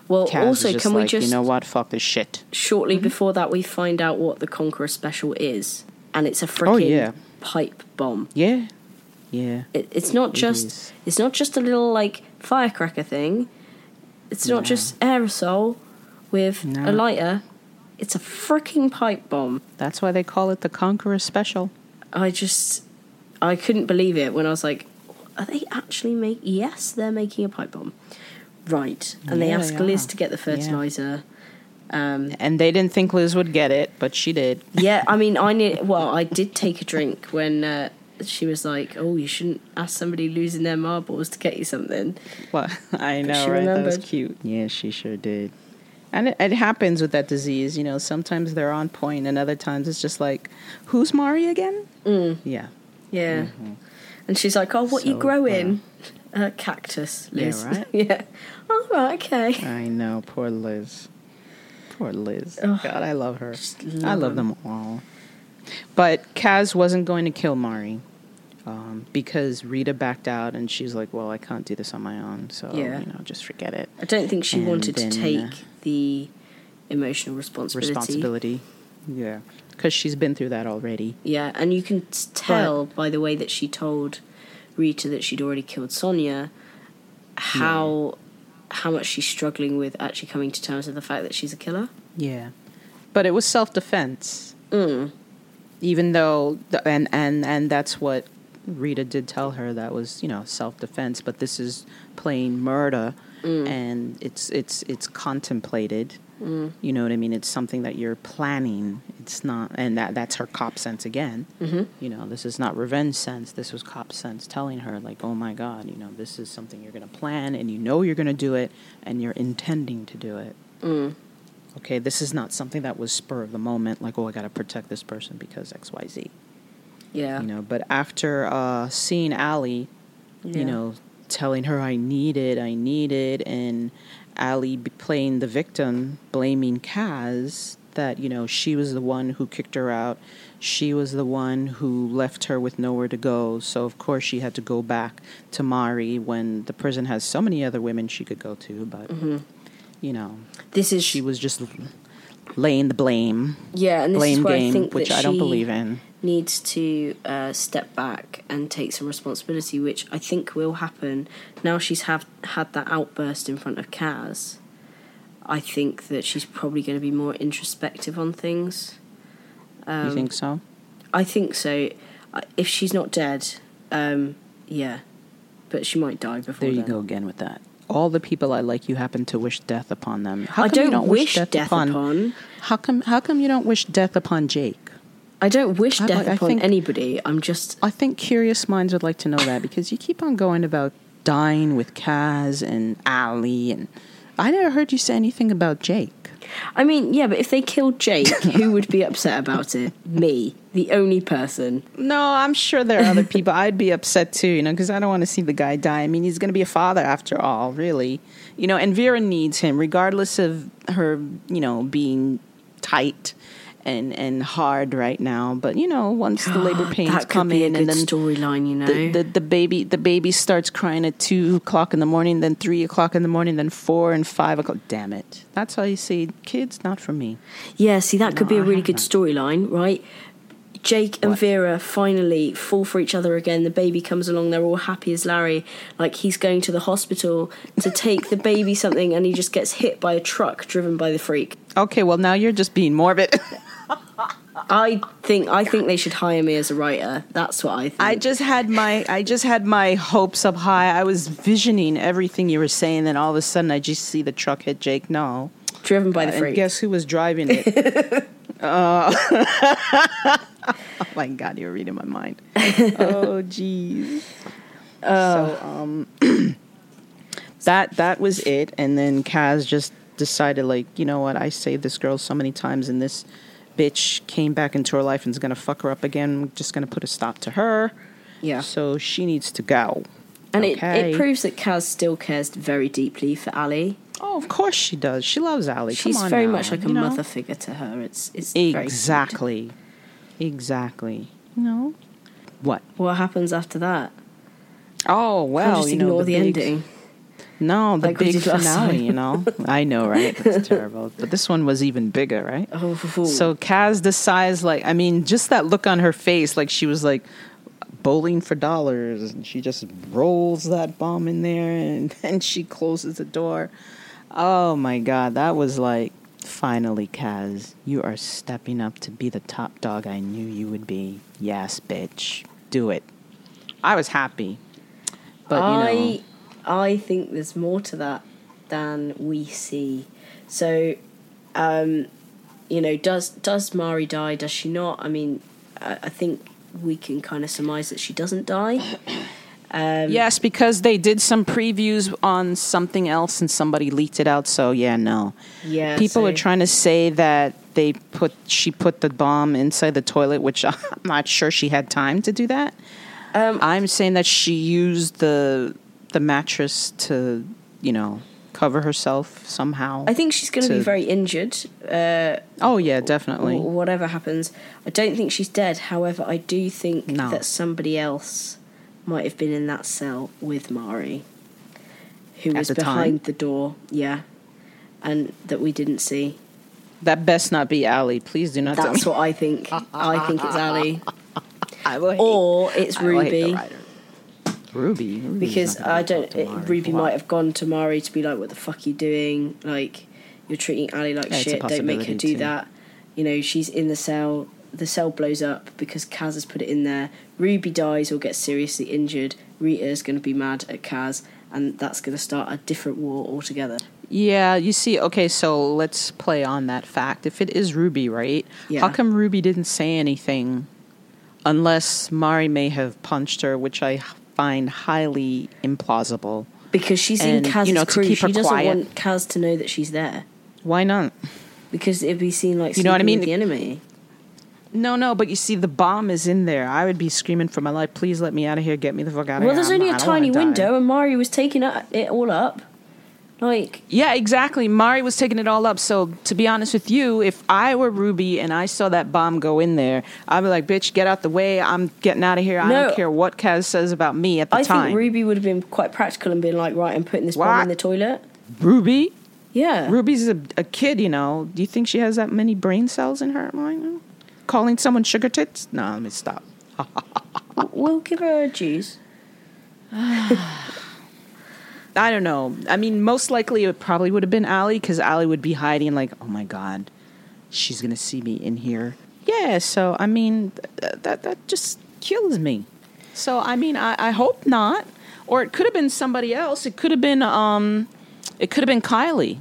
Well, Kaz also, can we just you know what? Fuck this shit. shortly Mm-hmm. before that we find out what the Conqueror special is, and it's a freaking Oh, yeah. pipe bomb. Yeah. Yeah. It, it's not It just is. it's not just a little like firecracker thing. It's not No. just aerosol with No. a lighter. It's a freaking pipe bomb. That's why they call it the Conqueror Special. I just I couldn't believe it when I was like, are they actually make? Yes, they're making a pipe bomb. Right, and they Yeah, ask they Liz to get the fertilizer. Um, And they didn't think Liz would get it, but she did. yeah, I mean, I knew. *laughs* Well, I did take a drink when uh, she was like, "Oh, you shouldn't ask somebody losing their marbles to get you something." Well, *laughs* I know, she right? That was cute. Yeah, she sure did. And it, it happens with that disease, you know. Sometimes they're on point, and other times it's just like, "Who's Marie again?" Mm, Yeah, yeah, and she's like, "Oh, what you So, growing?" Uh, cactus, Yeah, Liz. *laughs* right? yeah. Oh, right, okay. I know. Poor Liz. Poor Liz. Ugh. God, I love her. Just I love them all. But Kaz wasn't going to kill Marie um, because Rita backed out, and she's like, "Well, I can't do this on my own, so Yeah. you know, just forget it." I don't think she And wanted to take uh, the emotional responsibility. Responsibility. Yeah, because she's been through that already. Yeah, and you can tell by the way that she told Rita that she'd already killed Sonia how how much she's struggling with actually coming to terms with the fact that she's a killer. Yeah, but it was self defense. Mm. Even though, the, and and and that's what Rita did tell her. That was you know self defense. But this is plain murder, Mm. and it's it's it's contemplated. You know what I mean? It's something that you're planning. It's not, and that that's her cop sense again. Mm-hmm. You know, this is not revenge sense. This was cop sense telling her, like, oh my God, you know, this is something you're going to plan and you know you're going to do it and you're intending to do it. Okay, this is not something that was spur of the moment, like, oh, I got to protect this person because XYZ. Yeah. You know, but after uh, seeing Allie, Yeah. you know, telling her I need it, I need it, and Be playing the victim, blaming Kaz that you know she was the one who kicked her out, she was the one who left her with nowhere to go. So of course she had to go back to Marie when the prison has so many other women she could go to, but mm-hmm. you know This is she was just laying the blame, yeah, and this blame is where I game, think which I don't she believe in. Needs to uh, step back and take some responsibility, which I think will happen now. She's have had that outburst in front of Kaz. I think that she's probably going to be more introspective on things. Um, you think so? I think so. If she's not dead, um, yeah, but she might die before. There you then. go again with that. All the people I like, you happen to wish death upon them. How I come you don't, wish death, upon. How come? How come you don't wish death upon Jake? I don't wish death I upon think- anybody. I'm just. I think curious minds would like to know that because you keep on going about dying with Kaz and Allie, and I never heard you say anything about Jake. I mean, yeah, but if they killed Jake, *laughs* who would be upset about it? Me, the only person. No, I'm sure there are other people. I'd be upset too, you know, because I don't want to see the guy die. I mean, he's going to be a father after all, really. You know, and Vera needs him, regardless of her, you know, being tight and and hard right now. But you know, once the labor *gasps* pains come in, and then storyline, you know. the, the the baby the baby starts crying at two o'clock in the morning, then three o'clock in the morning, then four and five o'clock. Damn it! That's how you see kids. Not for me. yeah, see, that could No, be a really good storyline, right? Jake and What? Vera finally fall for each other again. The baby comes along. They're all happy as Larry. Like he's going to the hospital to take the baby something, and he just gets hit by a truck driven by the freak. Okay, well now you're just being morbid. *laughs* I think I think they should hire me as a writer. That's what I think. I just had my I just had my hopes up high. I was visioning everything you were saying, then all of a sudden I just see the truck hit Jake. No, driven by the and guess who was driving it? *laughs* uh, *laughs* oh my God, you're reading my mind. Oh, *laughs* jeez. So um, *clears throat* that that was it, and then Kaz just decided, like, you know what? I saved this girl so many times, and this bitch came back into her life and is gonna fuck her up again. I'm just gonna put a stop to her. yeah. So she needs to go. And it, it proves that Kaz still cares very deeply for Allie. Oh, of course she does. She loves. Come She's very now, much like a know? mother figure to her. It's it's. Exactly. Exactly. You know what? What happens after that? Oh well, just you know ignore the, the, big, ending. No, the like big finale. You know, I know, right? That's *laughs* terrible. But this one was even bigger, right? Oh, So Kaz decides, like, I mean, just that look on her face, like she was like bowling for dollars, and she just rolls that bomb in there, and *laughs* then she closes the door. Oh my God, that was like, finally, Kaz, you are stepping up to be the top dog I knew you would be. Yes, bitch, do it. I was happy, but you I know, I think there's more to that than we see. So, um, you know, does does Marie die? Does she not? I mean, I, I think we can kind of surmise that she doesn't die. Um, Yes, because they did some previews on something else and somebody leaked it out. So yeah, no. Yeah, People are trying to say that they put she put the bomb inside the toilet, which *laughs* I'm not sure she had time to do that. Um, I'm saying that she used the the mattress to, you know, cover herself somehow. I think she's going to be very injured. Uh, oh yeah, definitely. whatever happens. I don't think she's dead. However, I do think No. that somebody else might have been in that cell with Marie, who At was the time? behind the door. Yeah, and that we didn't see. That best not be Allie. Please do not tell me. That's what I think. I think it's Allie, *laughs* I will hate- or it's I will hate the Ruby. Ruby, Ruby's Because I don't. It, Ruby might have gone to Marie to be like, "What the fuck are you doing? Like, you're treating Allie like Yeah, shit. Don't make her do too. that." You know, she's in the cell. The cell blows up because Kaz has put it in there. Ruby dies or gets seriously injured. Rita's going to be mad at Kaz, and that's going to start a different war altogether. Yeah, you see, okay, so let's play on that fact. If it is Ruby, right? Yeah. How come Ruby didn't say anything unless Marie may have punched her, which I find highly implausible. Because she's And, in Kaz's you know, to crew. she doesn't quiet. want Kaz to know that she's there. Why not? Because it'd be seen like You know what I mean? the enemy. No, no, but you see, the bomb is in there. I would be screaming for my life. Please let me out of here. Get me the fuck out of Well, here. there's I'm only a I tiny die. window, and Marie was taking it all up. Like, Yeah, exactly. Marie was taking it all up. So to be honest with you, if I were Ruby and I saw that bomb go in there, I'd be like, "Bitch, get out the way! I'm getting out of here. I don't care what Kaz says about me at the I time." think Ruby would have been quite practical and been like, right, I'm putting this bomb in the toilet. Ruby, Yeah. Ruby's a, a kid. You know. Do you think she has that many brain cells in her mind? Calling someone sugar tits? No, let me stop. We'll give her a juice. *sighs* I don't know. I mean, most likely it probably would have been Allie because Allie would be hiding, like, oh my god, she's gonna see me in here. Yeah. So I mean, th- that that just kills me. So I mean, I, I hope not. Or it could have been somebody else. It could have been um, it could have been Kylie.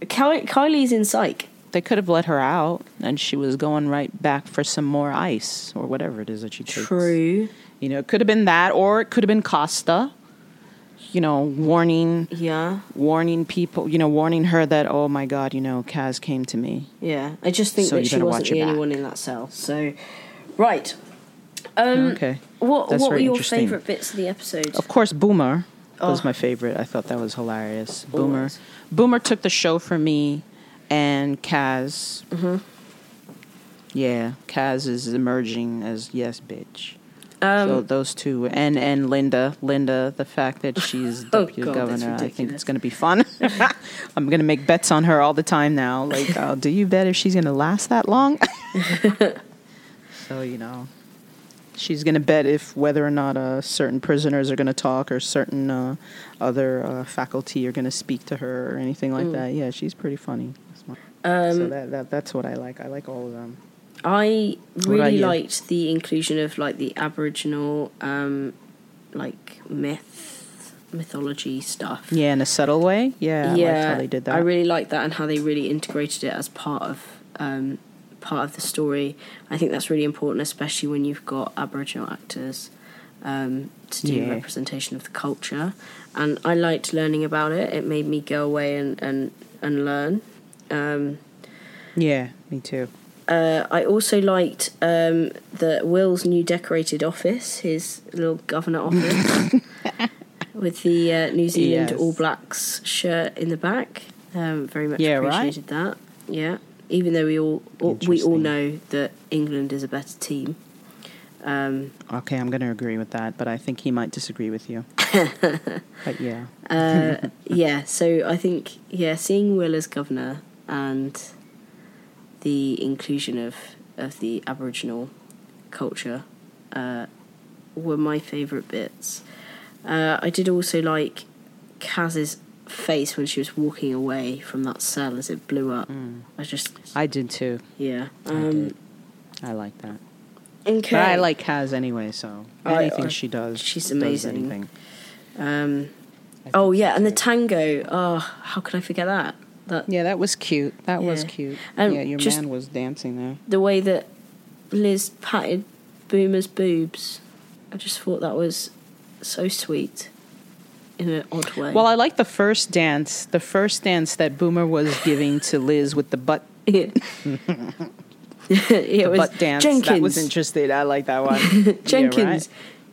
Ky- Kylie's in psych. They could have let her out, and she was going right back for some more ice or whatever it is that she takes. True. You know, it could have been that, or it could have been Costa. You know, warning Yeah. warning people, you know, warning her that, oh my God, you know, Kaz came to me. Yeah. I just think So that she wasn't the only one in that cell. So, right. Um, okay. What That's What were your favourite bits of the episode? Of course, Boomer was Oh. my favorite. I thought that was hilarious. Boomer. Always. Boomer took the show for me and Kaz. Mm-hmm. Yeah, Kaz is emerging as yes, bitch. Um, so those two, and and Linda, Linda, the fact that *laughs* she's Oh, God, governor, I think it's going to be fun. *laughs* I'm going to make bets on her all the time now. Like, *laughs* uh, do you bet if she's going to last that long? so you know, she's going to bet if whether or not uh, certain prisoners are going to talk or certain uh, other uh, faculty are going to speak to her or anything like that. Yeah, she's pretty funny. So um, that, that that's what I like. I like all of them. I really liked the inclusion of like the Aboriginal, um, like myth, mythology stuff. Yeah, in a subtle way. Yeah, I liked how they did that. I really liked that and how they really integrated it as part of um, part of the story. I think that's really important, especially when you've got Aboriginal actors um, to do Yeah. representation of the culture. And I liked learning about it. It made me go away and and and learn. Um, yeah, me too. uh, I also liked um, the Will's new decorated office, his little governor office, *laughs* with the uh, New Zealand Yes. All Blacks shirt in the back. Um, very much Yeah, right? appreciated that. Yeah, even though we all, all we all know that England is a better team. Um, Okay, I'm going to agree with that, but I think he might disagree with you. *laughs* but yeah. uh, *laughs* yeah, so I think yeah, seeing Will as governor and the inclusion of of the Aboriginal culture uh, were my favourite bits. Uh, I did also like Kaz's face when she was walking away from that cell as it blew up. I just I did too. yeah. I Um, did. I like that. okay. But I like Kaz anyway, so I- anything I- she does, she's does amazing. anything. Um, oh yeah, and the tango. Oh, how could I forget that? That Yeah, that was cute. That was cute. Um, yeah, your man was dancing there. the way that Liz patted Boomer's boobs. I just thought that was so sweet in an odd way. Well, I like the first dance. The first dance that Boomer was giving to Liz with the butt, *laughs* yeah. *laughs* it was butt dance. Jenkins. That was interesting. I like that one. *laughs* Yeah, Jenkins, right?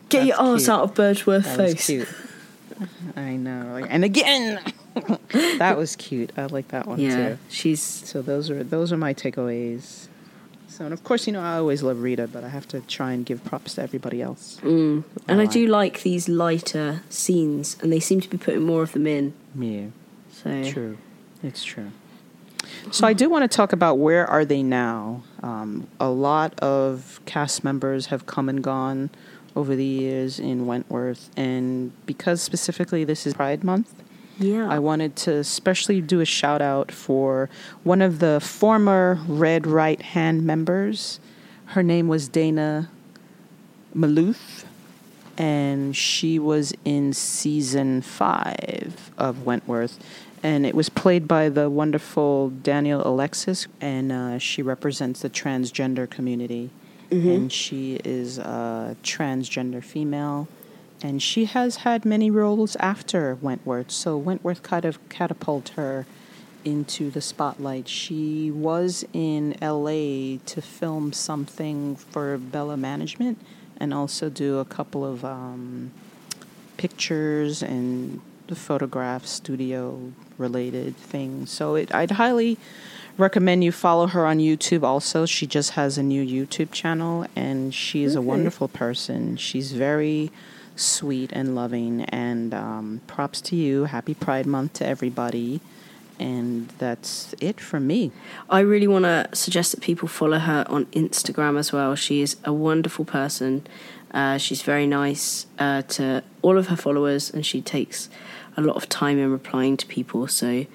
get your That's arse cute. out of Birchworth That was face. cute. I know. Like, and again, *laughs* that was cute. I like that one Yeah, too. she's So those are those are my takeaways. So and of course, you know I always love Rita, but I have to try and give props to everybody else. mm. and I Alright. do like these lighter scenes, and they seem to be putting more of them in. Yeah, So true. It's true. So I do want to talk about where are they now. Um, a lot of cast members have come and gone over the years in Wentworth, and because specifically this is Pride Month, yeah, I wanted to especially do a shout out for one of the former Red Right Hand members. Her name was Dana Maluth, and she was in season five of Wentworth. and it was played by the wonderful Daniel Alexis, and uh, she represents the transgender community, and she is a transgender female, and she has had many roles after Wentworth. So Wentworth kind of catapulted her into the spotlight. She was in L.A. to film something for Bella Management, and also do a couple of um, pictures and the photograph studio related things. So it, I'd highly recommend you follow her on YouTube also. She just has a new YouTube channel and she she's a wonderful person. She's very sweet and loving and um, props to you. Happy Pride Month to everybody. And that's it from me. I really want to suggest that people follow her on Instagram as well. She is a wonderful person. Uh, she's very nice uh, to all of her followers, and she takes a lot of time in replying to people. So,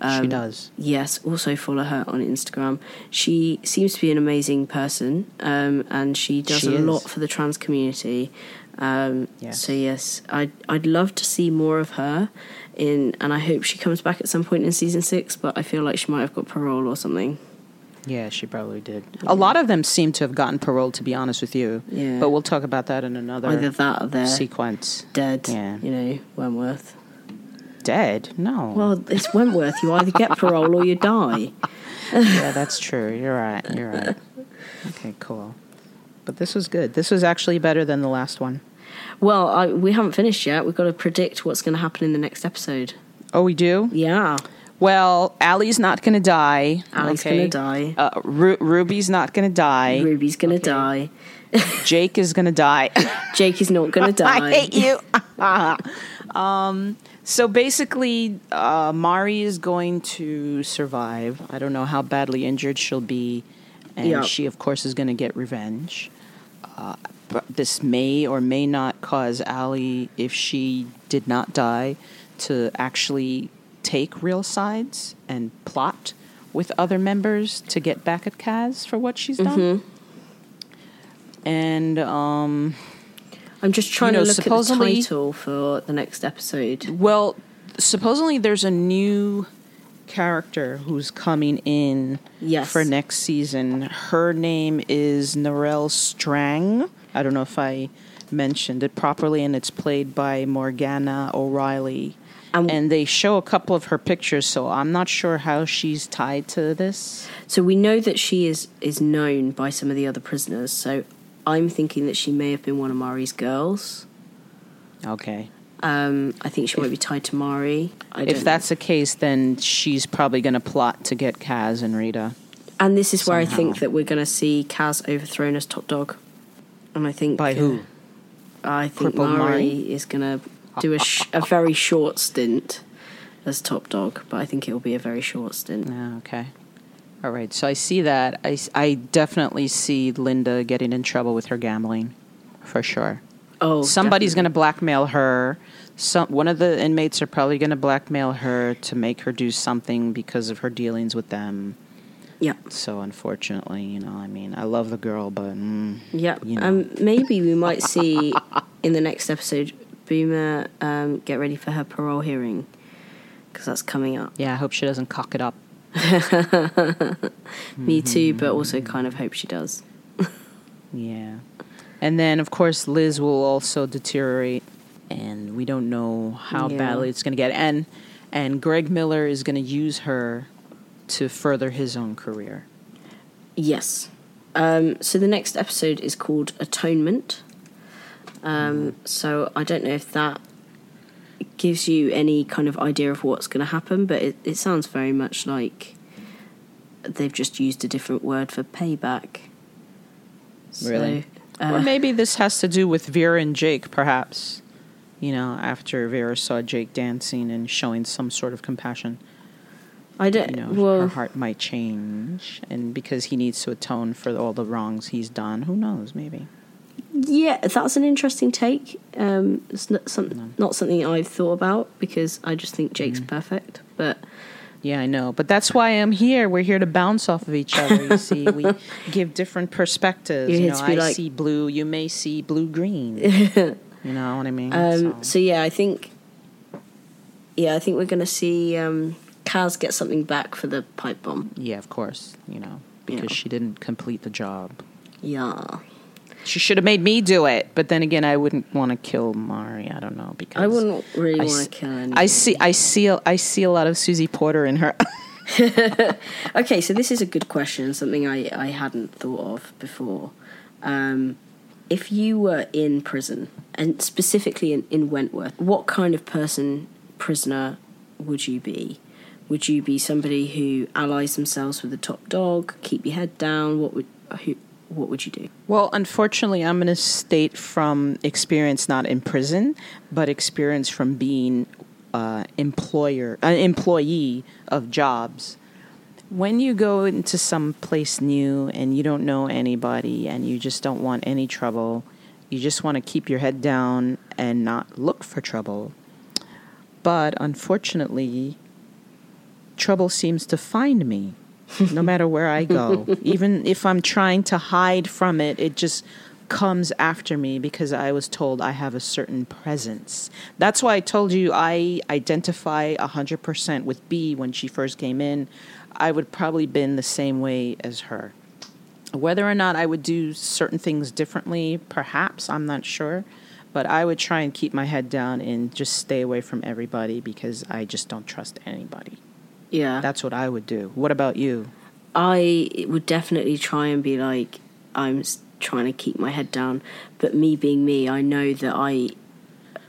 um, she does. Yes, also follow her on Instagram. She seems to be an amazing person, um, and she does She a is. lot for the trans community. Um, Yes. So yes, I'd I'd love to see more of her in, and I hope she comes back at some point in season six. But I feel like she might have got parole or something. Yeah, she probably did. A lot of them seem to have gotten parole, to be honest with you. Yeah. But we'll talk about that in another Either that or they're sequence. dead. Yeah. You know, Wentworth. Dead? No. Well, it's Wentworth. You either get parole or you die. yeah, that's true. You're right. You're right. *laughs* Okay, cool. But this was good. This was actually better than the last one. Well, I, we haven't finished yet. We've got to predict what's going to happen in the next episode. Oh, we do? Yeah. Well, Allie's not going to die. Allie's okay? going to die. Uh, Ru- Ruby's not going to die. Ruby's going to die. *laughs* Jake is going to die. Jake is not going *laughs* to die. I hate you. *laughs* um, so basically, uh, Marie is going to survive. I don't know how badly injured she'll be, and Yeah. she, of course, is going to get revenge. Uh, this may or may not cause Allie, if she did not die, to actually take real sides and plot with other members to get back at Kaz for what she's done. Mm-hmm. And um, I'm just trying You know, to look at the title for the next episode. Well, supposedly there's a new character who's coming in Yes. for next season. Her name is Narelle Strang. I don't know if I mentioned it properly, and it's played by Morgana O'Reilly. And- and they show a couple of her pictures, so I'm not sure how she's tied to this. So we know that she is is known by some of the other prisoners. So I'm thinking that she may have been one of Marie's girls. Okay. Um, I think she might be tied to Marie. I If that's the case, then she's probably going to plot to get Kaz and Rita. and this is where I think that we're going to see Kaz overthrown as top dog. And I think By who? uh, I think Crippled Marie, Marie? is going to do a sh- a very short stint as top dog, but I think it will be a very short stint. Yeah, okay. All right. So I see that. I, I definitely see Linda getting in trouble with her gambling, for sure. Oh, Somebody's going to blackmail her. Some one of the inmates are probably going to blackmail her to make her do something because of her dealings with them. Yeah, So unfortunately, you know, I mean, I love the girl, but mm, yeah. you know. Um, maybe we might *laughs* see in the next episode Boomer um, get ready for her parole hearing because that's coming up. yeah, I hope she doesn't cock it up. *laughs* Me too, but also kind of hope she does. *laughs* Yeah. And then, of course, Liz will also deteriorate, and we don't know how Yeah. badly it's going to get. And and Greg Miller is going to use her to further his own career. Yes. Um, so the next episode is called Atonement. Um, so I don't know if that gives you any kind of idea of what's going to happen, but it, it sounds very much like they've just used a different word for payback. So, Really? Uh, or maybe this has to do with Vera and Jake, perhaps. You know, after Vera saw Jake dancing and showing some sort of compassion, I don't. you know, well, her heart might change, and because he needs to atone for all the wrongs he's done, who knows? Maybe. yeah, that's an interesting take. Um, it's not, some, not something I've thought about because I just think Mm-hmm. Jake's perfect. But Yeah, I know. But that's why I'm here. We're here to bounce off of each other. You see, we *laughs* give different perspectives. You know, I like- see blue. You may see blue green. *laughs* you know what I mean? Um, So- so. yeah, I think yeah, I think we're going to see um, Kaz get something back for the pipe bomb. Yeah, of course. You know, because Yeah. she didn't complete the job. Yeah. She should have made me do it, but then again, I wouldn't want to kill Marie. I don't know because I wouldn't really want to kill anyone. I see, I see, I see a lot of Susie Porter in her. *laughs* Okay, so this is a good question, something I, I hadn't thought of before. Um, if you were in prison, and specifically in, in Wentworth, what kind of person, prisoner, would you be? Would you be somebody who allies themselves with the top dog, keep your head down? What would who, what would you do? well, unfortunately, I'm going to state from experience, not in prison, but experience from being uh, employer, an employee of jobs. When you go into some place new and you don't know anybody and you just don't want any trouble, you just want to keep your head down and not look for trouble. But unfortunately, trouble seems to find me no matter where I go. *laughs* Even if I'm trying to hide from it, it just comes after me because I was told I have a certain presence. That's why I told you I identify 100% with Bea when she first came in. I would probably been the same way as her. Whether or not I would do certain things differently, perhaps, I'm not sure. But I would try and keep my head down and just stay away from everybody because I just don't trust anybody. Yeah, That's what I would do. What about you? I would definitely try and be like, I'm trying to keep my head down. But me being me, I know that I,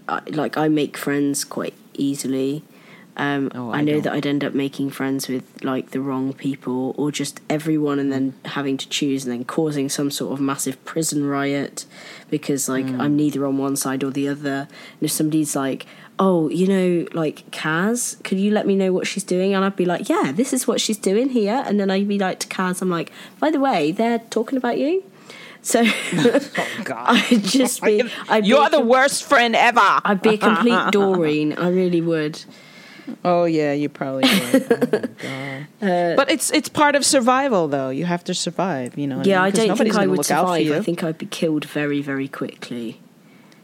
I like, I make friends quite easily. Um, Oh, I, I know don't. that I'd end up making friends with like the wrong people or just everyone, and then having to choose, and then causing some sort of massive prison riot because like Mm. I'm neither on one side or the other. And if somebody's like, "Oh, you know, like Kaz, could you let me know what she's doing?" and I'd be like, "Yeah, this is what she's doing here," and then I'd be like to Kaz, "I'm like, by the way, they're talking about you." So *laughs* oh, *laughs* God. I'd just be, *laughs* I'd You're be, the worst friend ever. I'd be a complete Doreen. I really would. Oh yeah, you probably would. oh, my God. Uh, but it's it's part of survival, though. You have to survive. You know. what Yeah, mean? I 'Cause don't think I gonna would look out for survive. I think I'd be killed very, very quickly.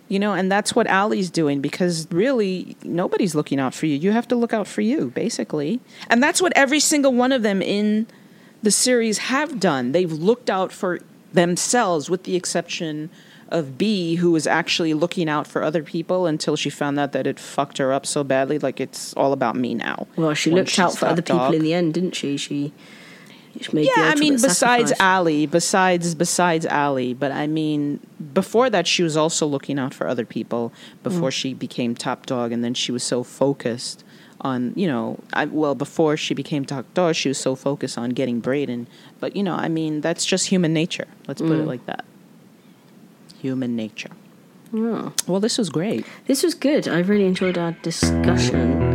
You know, and that's what Allie's doing because really nobody's looking out for you. You have to look out for you, basically. And that's what every single one of them in the series have done. They've looked out for themselves, with the exception of Bea, who was actually looking out for other people until she found out that it fucked her up so badly. Like it's all about me now. Well, she When looked out for other people dog. in the end, didn't she? She, she made the Yeah, I mean, besides sacrifice. Allie, besides besides Allie, but I mean, before that, she was also looking out for other people before mm. she became top dog, and then she was so focused on, you know, I, well, before she became top dog, she was so focused on getting Brayden. But you know, I mean, that's just human nature. Let's put it mm. like that. Human nature. Oh. Well, this was great. This was good. I really enjoyed our discussion.